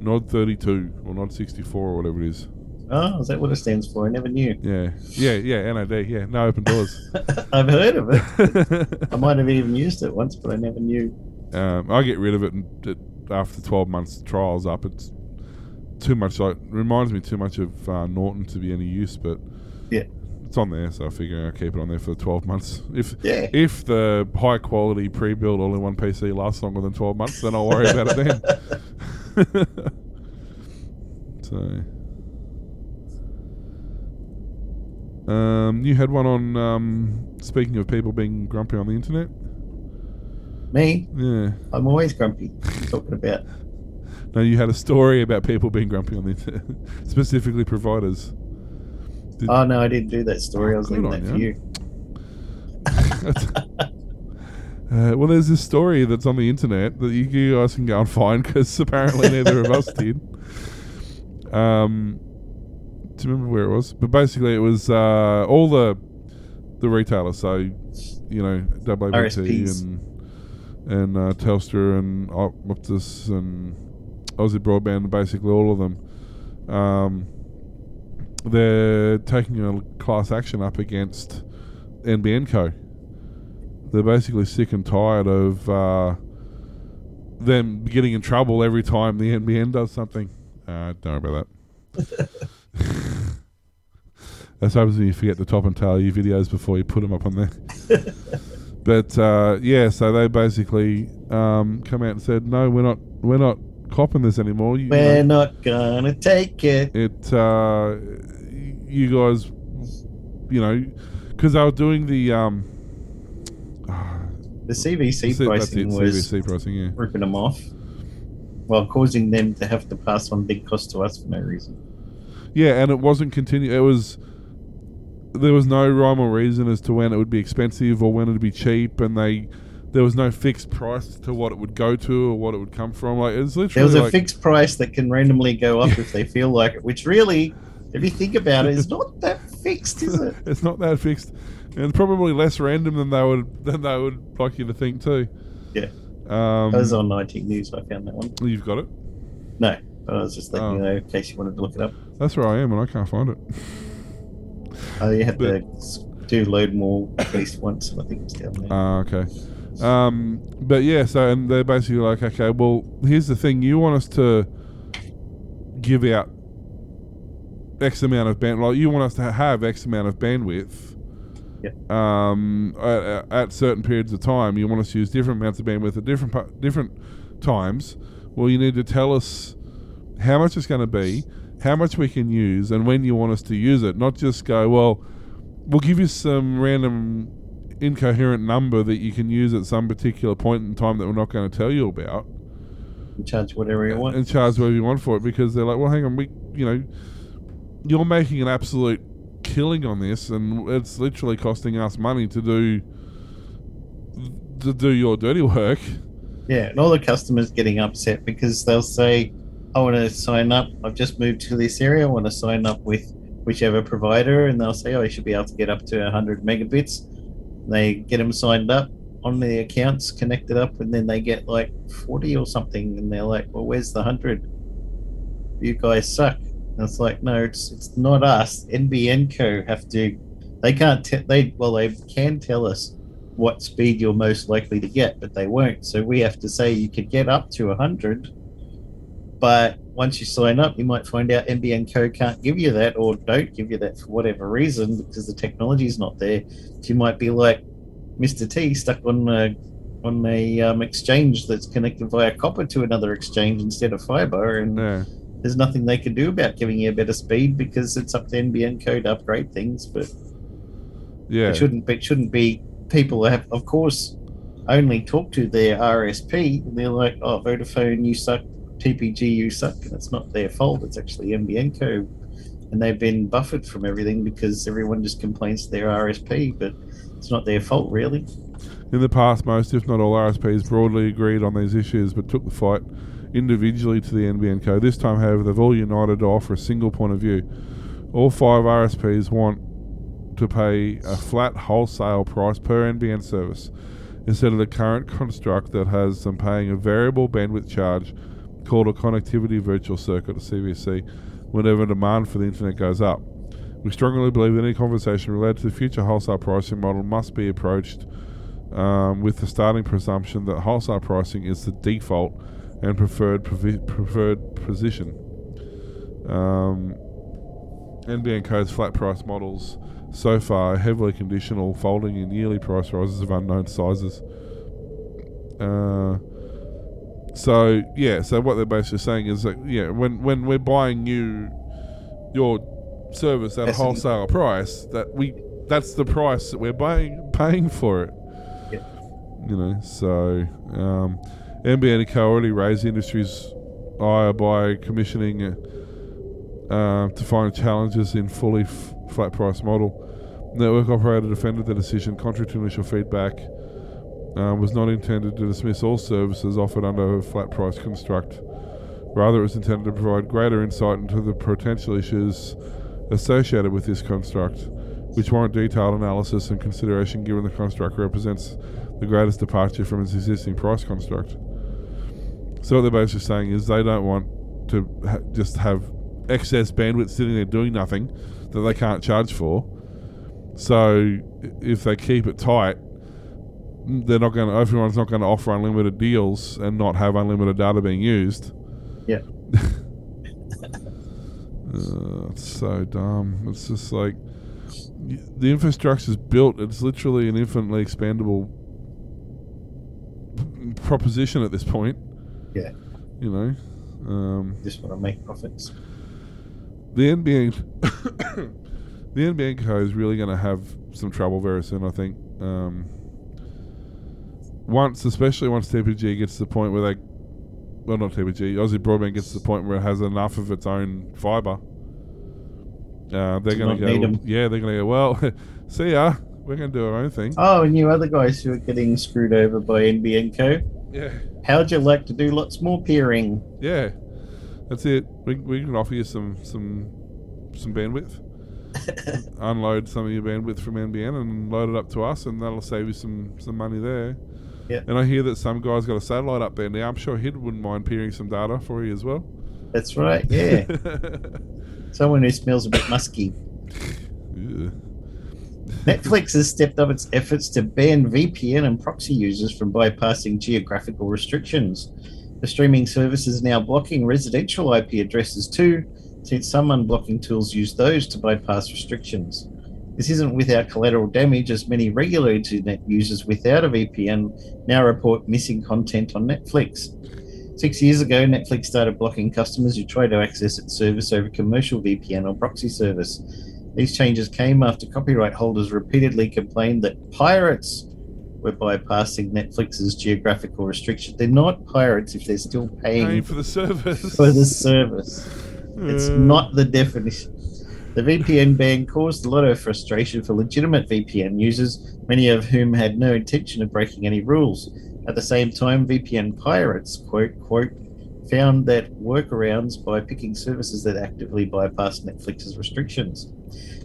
Nod 32 or Nod 64 or whatever it is. Oh, is that what it stands for? I never knew. Yeah, yeah, yeah, NOD, yeah, no open doors. I've heard of it. I might have even used it once, but I never knew. Um, I get rid of it, and it, after 12 months trials up, it's too much. Like reminds me too much of uh, Norton to be any use, but Yeah. it's on there, so I figure I'll keep it on there for 12 months. If Yeah. if the high quality pre-built all-in-one PC lasts longer than 12 months, then I'll worry about it then. so. Um, you had one on. Um, speaking of people being grumpy on the internet, Me, yeah. I'm always grumpy. Talking about. No, you had a story about people being grumpy on the internet, specifically providers. Did- Oh, no, I didn't do that story. I was leaving that for you. you. uh, well, there's this story that's on the internet that you, you guys can go and find because apparently neither of us did. Um, do you remember where it was? But basically, it was uh, all the the retailers. So, you know, WBT RSPs. and and uh, Telstra and Optus and Aussie Broadband, basically all of them. Um, they're taking a class action up against NBN Co. They're basically sick and tired of uh, them getting in trouble every time the NBN does something. Uh, don't worry about that. That's happens when you forget to top and tail your videos before you put them up on there. but uh, yeah, so they basically um, come out and said, "No, we're not. We're not copping this anymore. You, you know, We're not gonna take it. it uh, you guys you know because they were doing the um The CVC it, pricing was CVC pricing yeah ripping them off while causing them to have to pass on big costs to us for no reason. yeah and it wasn't continue it was there was no rhyme or reason as to when it would be expensive or when it would be cheap, and they there was no fixed price to what it would go to or what it would come from. Like it's literally There was a like, fixed price that can randomly go up if they feel like it, which really, if you think about it, is not that fixed, is it? it's not that fixed, and probably less random than they would than they would like you to think too. Yeah. Um, That was on 19 News. I found that one. you've got it. No, but I was just letting Oh. you know in case you wanted to look it up. That's where I am, and I can't find it. Oh, you had But- to do load more at least once. I think it's down there. Ah, okay. Um, but yeah, so and they're basically like, okay, well, here's the thing: you want us to give out X amount of band, like you want us to have X amount of bandwidth. Um, at, at certain periods of time, you want us to use different amounts of bandwidth at different different times. Well, you need to tell us how much it's going to be, how much we can use, and when you want us to use it. Not just go, well, we'll give you some random incoherent number that you can use at some particular point in time that we're not going to tell you about You charge whatever you want. and charge whatever you want for it because they're like, well, hang on, we, you know, you're making an absolute killing on this, and it's literally costing us money to do to do your dirty work. Yeah, and all the customers getting upset because they'll say, I want to sign up. I've just moved to this area. I want to sign up with whichever provider. And they'll say, oh, you should be able to get up to 100 megabits. They get them signed up on the accounts, connected up, and then they get like 40 or something. And they're like, well, where's the 100? You guys suck. And it's like, no, it's it's not us. NBN Co. have to, they can't, te- they, well, they can tell us what speed you're most likely to get, but they won't. So we have to say you could get up to 100, but once you sign up, you might find out NBN Co can't give you that or don't give you that for whatever reason because the technology is not there. So you might be like Mr. T stuck on a on a um, exchange that's connected via copper to another exchange instead of fiber, and Yeah, there's nothing they can do about giving you a better speed because it's up to NBN Co to upgrade things. But yeah, it shouldn't be, it shouldn't be people have of course only talk to their RSP and they're like, oh Vodafone you suck, You suck, and it's not their fault. It's actually NBN Co. And they've been buffered from everything because everyone just complains to their RSP, but it's not their fault really. In the past, most, if not all, RSPs broadly agreed on these issues but took the fight individually to the NBN Co. This time, however, they've all united to offer a single point of view. All five RSPs want to pay a flat wholesale price per NBN service instead of the current construct that has them paying a variable bandwidth charge called a connectivity virtual circuit, a CVC, whenever demand for the internet goes up. We strongly believe that any conversation related to the future wholesale pricing model must be approached um, with the starting presumption that wholesale pricing is the default and preferred preferred position. Um, NBN Co's flat price models so far heavily conditional, folding in yearly price rises of unknown sizes. Uh, so yeah, so what they're basically saying is that yeah, when when we're buying you your service at a wholesale price, that we that's the price that we're paying paying for it. Yeah. You know, so um, NBN Co already raised the industry's ire by commissioning uh, uh, to find challenges in fully f- flat price model. Network operator defended the decision, contrary to initial feedback. Uh, was not intended to dismiss all services offered under a flat price construct. Rather, it was intended to provide greater insight into the potential issues associated with this construct, which warrant detailed analysis and consideration given the construct represents the greatest departure from its existing price construct. So, what they're basically saying is they don't want to ha- just have excess bandwidth sitting there doing nothing that they can't charge for. So, if they keep it tight, they're not going to. Everyone's not going to offer unlimited deals and not have unlimited data being used. Yeah. Uh, it's so dumb. It's just like the infrastructure is built. It's literally an infinitely expandable p- proposition at this point. Yeah. You know, um, Just want to make profits. the NBN, the NBN Co is really going to have some trouble very soon. I think. Um, once, especially once TPG gets to the point where they, well, not TPG, Aussie Broadband gets to the point where it has enough of its own fibre, Uh, they're going to need Yeah, they're going to go. Well, see ya. We're going to do our own thing. Oh, and you other guys who are getting screwed over by NBN Co. Yeah, How'd you like to do lots more peering? yeah. That's it. We, we can offer you some some some bandwidth. Unload some of your bandwidth from NBN and load it up to us, and that'll save you some some money there. Yeah. And I hear that some guy's got a satellite up there now. I'm sure he wouldn't mind peering some data for you as well. That's right, yeah. Someone who smells a bit musky. Netflix has stepped up its efforts to ban VPN and proxy users from bypassing geographical restrictions. The streaming service is now blocking residential IP addresses too, since some unblocking tools use those to bypass restrictions. This isn't without collateral damage, as many regular internet users without a VPN now report missing content on Netflix. Six years ago, Netflix started blocking customers who tried to access its service over commercial VPN or proxy service. These changes came after copyright holders repeatedly complained that pirates were bypassing Netflix's geographical restriction. They're not pirates if they're still paying Paying for the service. for the service. It's Uh, not the definition. The VPN ban caused a lot of frustration for legitimate VPN users, many of whom had no intention of breaking any rules. At the same time, VPN pirates, quote, quote, found that workarounds by picking services that actively bypass Netflix's restrictions.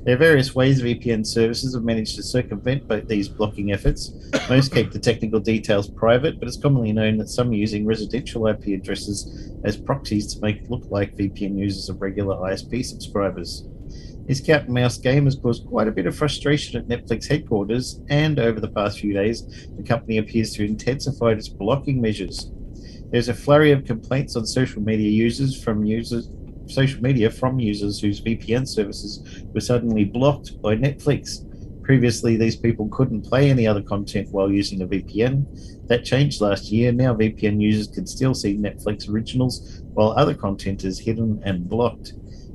There are various ways VPN services have managed to circumvent both these blocking efforts. Most keep the technical details private, but it's commonly known that some are using residential IP addresses as proxies to make it look like VPN users are regular ISP subscribers. This cat and mouse game has caused quite a bit of frustration at Netflix headquarters, and over the past few days, the company appears to have intensified its blocking measures. There's a flurry of complaints on social media users from users social media from users whose VPN services were suddenly blocked by Netflix. Previously, these people couldn't play any other content while using a VPN. That changed last year. Now, VPN users can still see Netflix originals while other content is hidden and blocked.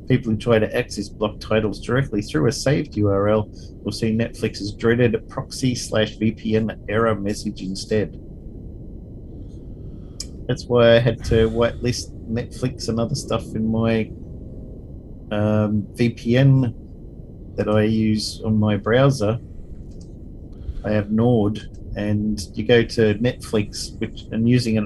People who try to access blocked titles directly through a saved URL will see Netflix's dreaded proxy slash VPN error message instead. That's why I had to whitelist Netflix and other stuff in my um, VPN that I use on my browser. I have Nord, and you go to Netflix, which and using it.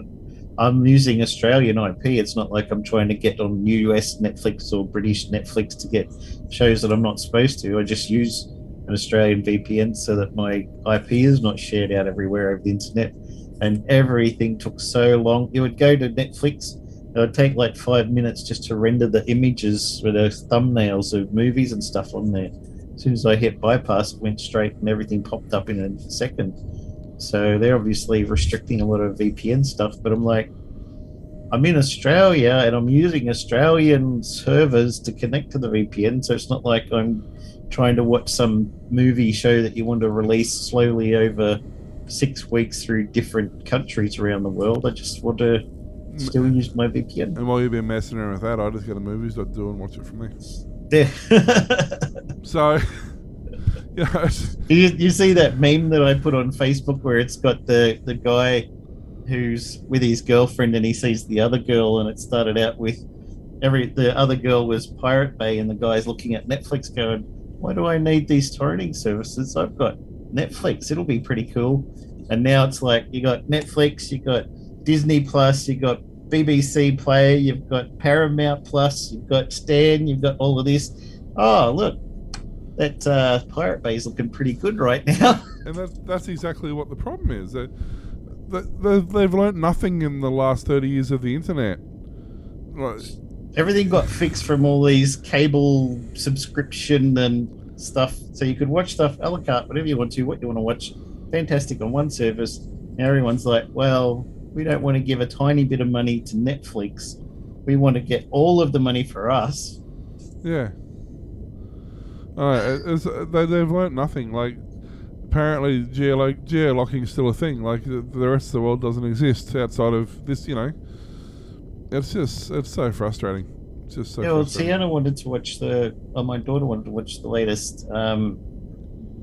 I'm using Australian IP. It's not like I'm trying to get on US Netflix or British Netflix to get shows that I'm not supposed to. I just use an Australian VPN so that my IP is not shared out everywhere over the internet. And everything took so long. You would go to Netflix, it would take like five minutes just to render the images with the thumbnails of movies and stuff on there. As soon as I hit bypass, it went straight and everything popped up in a second. So they're obviously restricting a lot of VPN stuff, but I'm like, I'm in Australia and I'm using Australian servers to connect to the VPN, so it's not like I'm trying to watch some movie show that you want to release slowly over six weeks through different countries around the world. I just want to still use my VPN. And while you've been messing around with that, I just go to movies.do and watch it from there. Yeah. So, you you, see that meme that I put on Facebook where it's got the, the guy who's with his girlfriend and he sees the other girl and it started out with every the other girl was Pirate Bay and the guy's looking at Netflix going, Why do I need these torrenting services? I've got Netflix, it'll be pretty cool. And now it's like you got Netflix, you got Disney Plus, you got BBC Player, you've got Paramount Plus, you've got Stan, you've got all of this. Oh, look, that uh, Pirate Bay is looking pretty good right now. and that's, that's exactly what the problem is. They, they, they've learned nothing in the last 30 years of the internet. Like, Everything got fixed from all these cable subscription and stuff, so you could watch stuff a la carte, whatever you want to, what you want to watch. Fantastic on one service. Now everyone's like, well, we don't want to give a tiny bit of money to Netflix. We want to get all of the money for us. Yeah. Uh, it's, they, they've learnt nothing. Like, apparently, geolo- geolocking is still a thing. Like, the, the rest of the world doesn't exist outside of this, you know. It's just, it's so frustrating. It's just so yeah, well. Tiana wanted to watch the. Well, my daughter wanted to watch the latest um,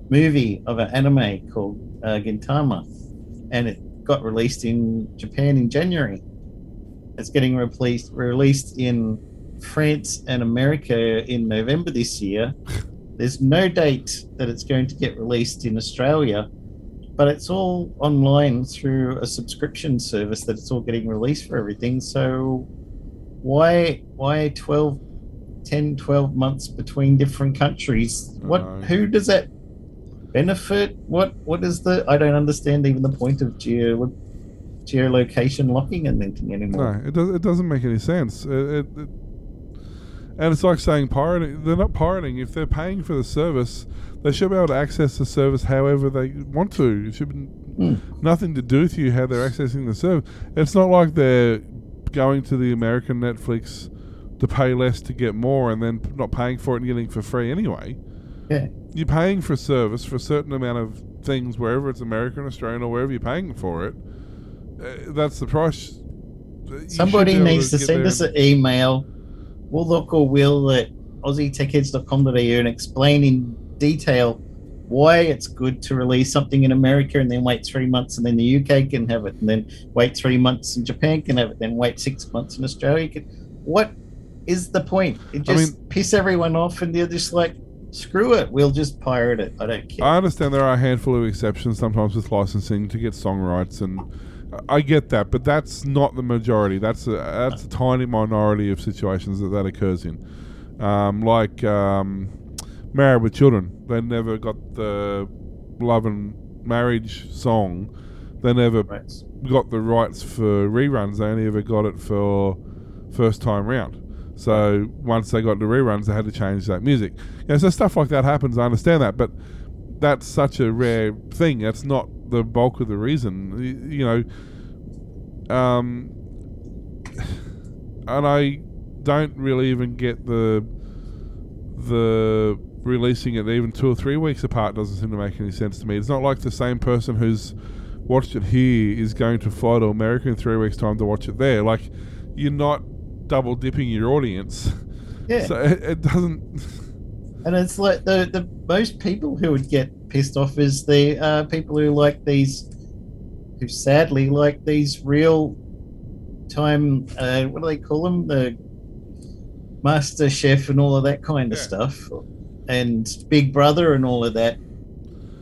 movie of an anime called uh, Gintama, and it got released in Japan in January. It's getting released released in France and America in November this year. There's no date that it's going to get released in Australia, but it's all online through a subscription service that it's all getting released for everything. So why why 12 10 12 months between different countries? What know. who does that benefit? What what is the I don't understand even the point of geo geolocation locking and anything anymore. No, it does. It doesn't make any sense. It, it, it- and it's like saying pirating. They're not pirating. If they're paying for the service, they should be able to access the service however they want to. It should be Hmm. nothing to do with you how they're accessing the service. It's not like they're going to the American Netflix to pay less to get more and then not paying for it and getting it for free anyway. Yeah. You're paying for a service for a certain amount of things wherever it's American, Australian, or wherever you're paying for it. Uh, that's the price. You Somebody needs to get send us an email. We'll look or will at aussietechheads.com.au and explain in detail why it's good to release something in America and then wait three months and then the UK can have it and then wait three months and Japan can have it, then wait six months in Australia can what is the point? It I just piss everyone off and they're just like, screw it, we'll just pirate it. I don't care. I understand there are a handful of exceptions sometimes with licensing to get song rights, and I get that, but that's not the majority. That's a that's a tiny minority of situations that that occurs in. Um, like um, Married with Children, they never got the love and marriage song. They never right. got the rights for reruns. They only ever got it for first time round. So once they got the reruns, they had to change that music. Yeah, so stuff like that happens. I understand that, but that's such a rare thing. That's not the bulk of the reason. You know, um, and I don't really even get the the releasing it even two or three weeks apart doesn't seem to make any sense to me. It's not like the same person who's watched it here is going to fly to America in three weeks' time to watch it there. Like, you're not double dipping your audience. Yeah. So it, it doesn't. And it's like the the most people who would get pissed off is the uh, people who like these, who sadly like these real time. Uh, what do they call them? The Master Chef and all of that kind of Yeah. stuff, and Big Brother and all of that.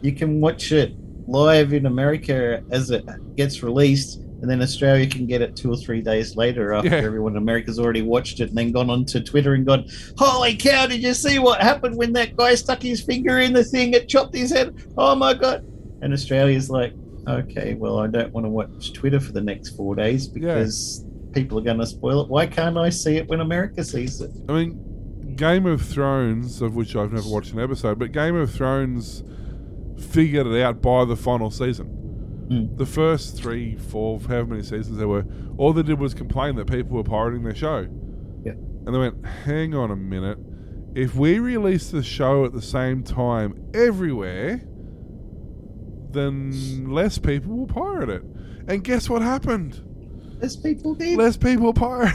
You can watch it live in America as it gets released, and then Australia can get it two or three days later after Yeah. everyone in America's already watched it and then gone onto Twitter and gone, Holy cow, did you see what happened when that guy stuck his finger in the thing? It chopped his head. Oh my God. And Australia's like, okay, well, I don't want to watch Twitter for the next four days because people are going to spoil it. Why can't I see it when America sees it? I mean, Game of Thrones, of which I've never watched an episode, but Game of Thrones figured it out by the final season. Hmm. The first three, four, however many seasons there were, all they did was complain that people were pirating their show. Yeah. And they went, hang on a minute. If we release the show at the same time everywhere, then less people will pirate it. And guess what happened? Less people did. Less people pirate.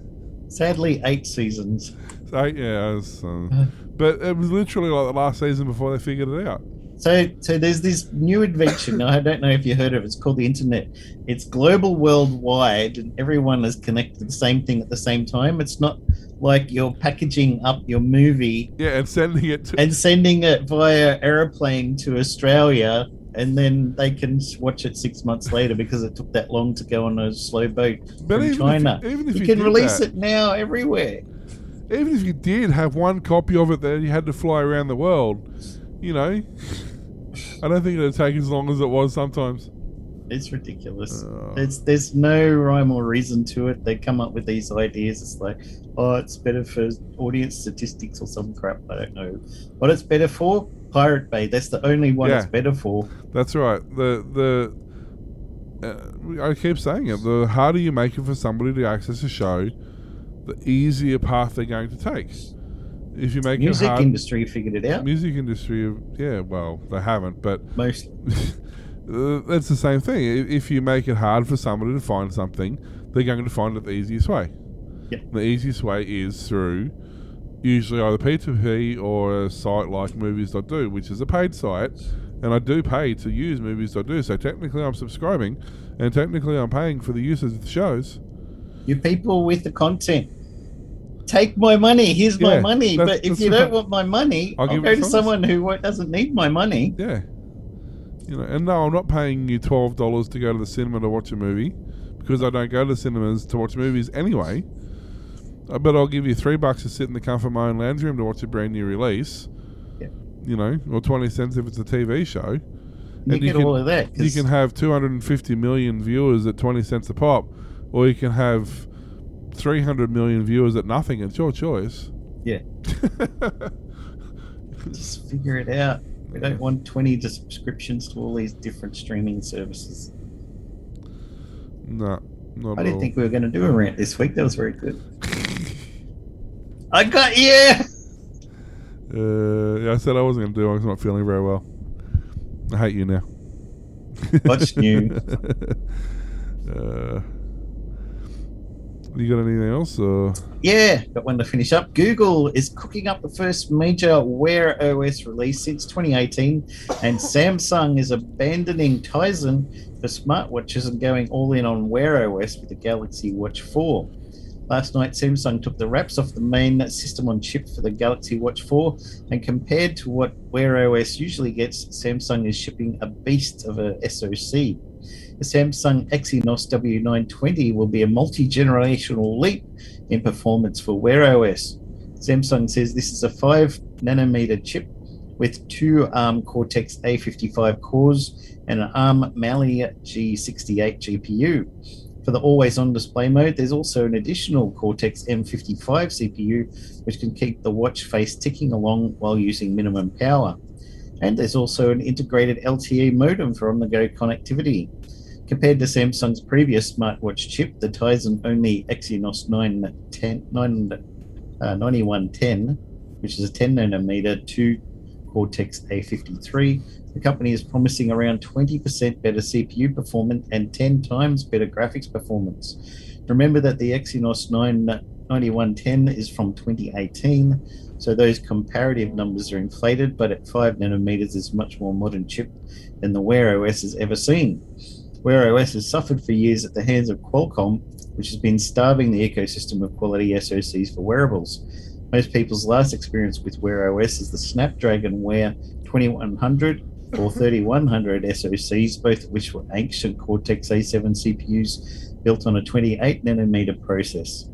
Sadly, eight seasons. So yeah, was, uh, but it was literally like the last season before they figured it out. So, so there's this new invention. Now, I don't know if you heard of it. It's called the internet. It's global, worldwide, and everyone is connected to the same thing at the same time. It's not like you're packaging up your movie Yeah, and sending it to and sending it via aeroplane to Australia, and then they can watch it six months later because it took that long to go on a slow boat but from China. If, even if you, you, can release that, it now everywhere. even if you did have one copy of it that you had to fly around the world, you know, I don't think it'd take as long as it was sometimes. It's ridiculous. Uh, It's there's no rhyme or reason to it. They come up with these ideas. It's like, oh, it's better for audience statistics or some crap. I don't know what it's better for. Pirate Bay. That's the only one Yeah. it's better for. That's right. The the uh, I keep saying it. The harder you make it for somebody to access a show, the easier path they're going to take. If you make Music it hard, music industry figured it out. music industry, yeah, well, they haven't, but Mostly. uh, that's the same thing. If you make it hard for somebody to find something, they're going to find it the easiest way. Yep. The easiest way is through usually either P2P or a site like movies.do, which is a paid site. And I do pay to use movies.do, so technically I'm subscribing and technically I'm paying for the uses of the shows. You people with the content. Take my money. Here's my money. But if you don't want my money, I'll I'll, go to someone who doesn't need my money. Yeah. You know, and no, I'm not paying you twelve dollars to go to the cinema to watch a movie because I don't go to the cinemas to watch movies anyway. Uh, But I'll give you three bucks to sit in the comfort of my own lounge room to watch a brand new release. Yeah. You know, or twenty cents if it's a TV show. You, And you get can- all of that. You can have 250 million viewers at 20 cents a pop, or you can have 300 million viewers at nothing. It's your choice. Yeah. just figure it out. We don't want 20 subscriptions to all these different streaming services. no, not I didn't all. think we were going to do a rant this week. That was very good. I got you. Uh, yeah, I said I wasn't going to do it. I was not feeling very well. I hate you now. What's new? uh, you got anything else? Or? Yeah, got one to finish up. Google is cooking up the first major Wear OS release since 2018, and Samsung is abandoning Tizen for smartwatches and going all in on Wear OS with the Galaxy Watch 4. Last night, Samsung took the wraps off the main system on chip for the Galaxy Watch 4, and compared to what Wear OS usually gets, Samsung is shipping a beast of a SoC. The Samsung Exynos W920 will be a multi generational leap in performance for Wear OS. Samsung says this is a 5 nanometer chip with two ARM Cortex A55 cores and an ARM Mali G68 GPU. For the always on display mode, there's also an additional Cortex M55 CPU, which can keep the watch face ticking along while using minimum power. And there's also an integrated LTE modem for on the go connectivity. Compared to Samsung's previous smartwatch chip, the Tizen only Exynos 910, 9, uh, 9110, which is a 10 nanometer 2 Cortex A53, the company is promising around 20% better CPU performance and 10 times better graphics performance. Remember that the Exynos 9 9110 is from 2018, so those comparative numbers are inflated, but at 5 nanometers is much more modern chip than the Wear OS has ever seen. Wear OS has suffered for years at the hands of Qualcomm, which has been starving the ecosystem of quality SoCs for wearables. Most people's last experience with Wear OS is the Snapdragon Wear 2100 or 3100 SoCs, both of which were ancient Cortex A7 CPUs built on a 28 nanometer process.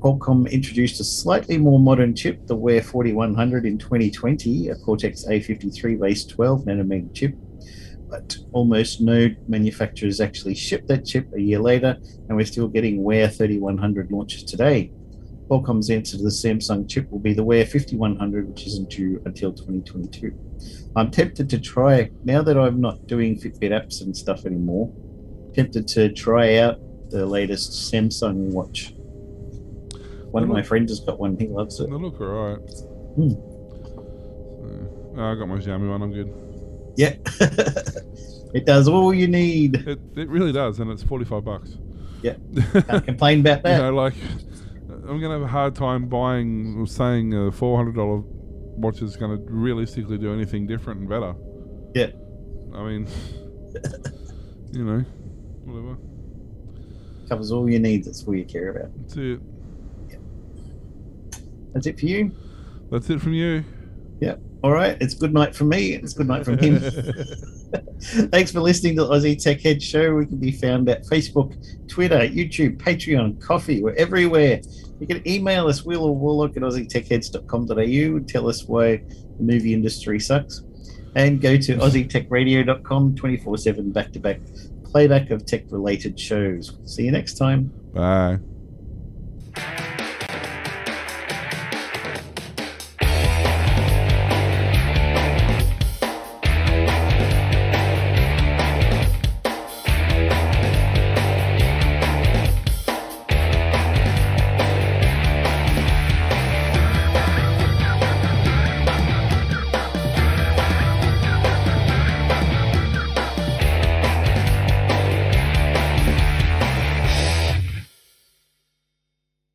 Qualcomm introduced a slightly more modern chip, the Wear 4100 in 2020, a Cortex A53 based 12 nanometer chip, but almost no manufacturers actually ship that chip a year later, and we're still getting Wear 3100 launches today. Qualcomm's answer to the Samsung chip will be the Wear 5100, which isn't due until 2022. I'm tempted to try, now that I'm not doing Fitbit apps and stuff anymore, tempted to try out the latest Samsung watch. One of my friends has got one, he loves it. They look alright. Hmm. So, I got my Xiaomi one. I'm good. Yeah. it does all you need. It, it really does, and it's 45 bucks. Yeah. Can't complain about that. you know, like I'm gonna have a hard time buying or saying a four hundred dollar watch is gonna realistically do anything different and better. Yeah. I mean, you know, whatever. Covers all your needs. That's all you care about. That's it. That's it for you. That's it from you. All right. It's good night from me. It's good night from him. Thanks for listening to the Aussie Tech Head Show. We can be found at Facebook, Twitter, YouTube, Patreon, Ko-fi. We're everywhere. You can email us, wheel or warlock at aussietechheads.com.au and tell us why the movie industry sucks. And go to aussietechradio.com 24 7 back to back playback of tech related shows. See you next time. Bye.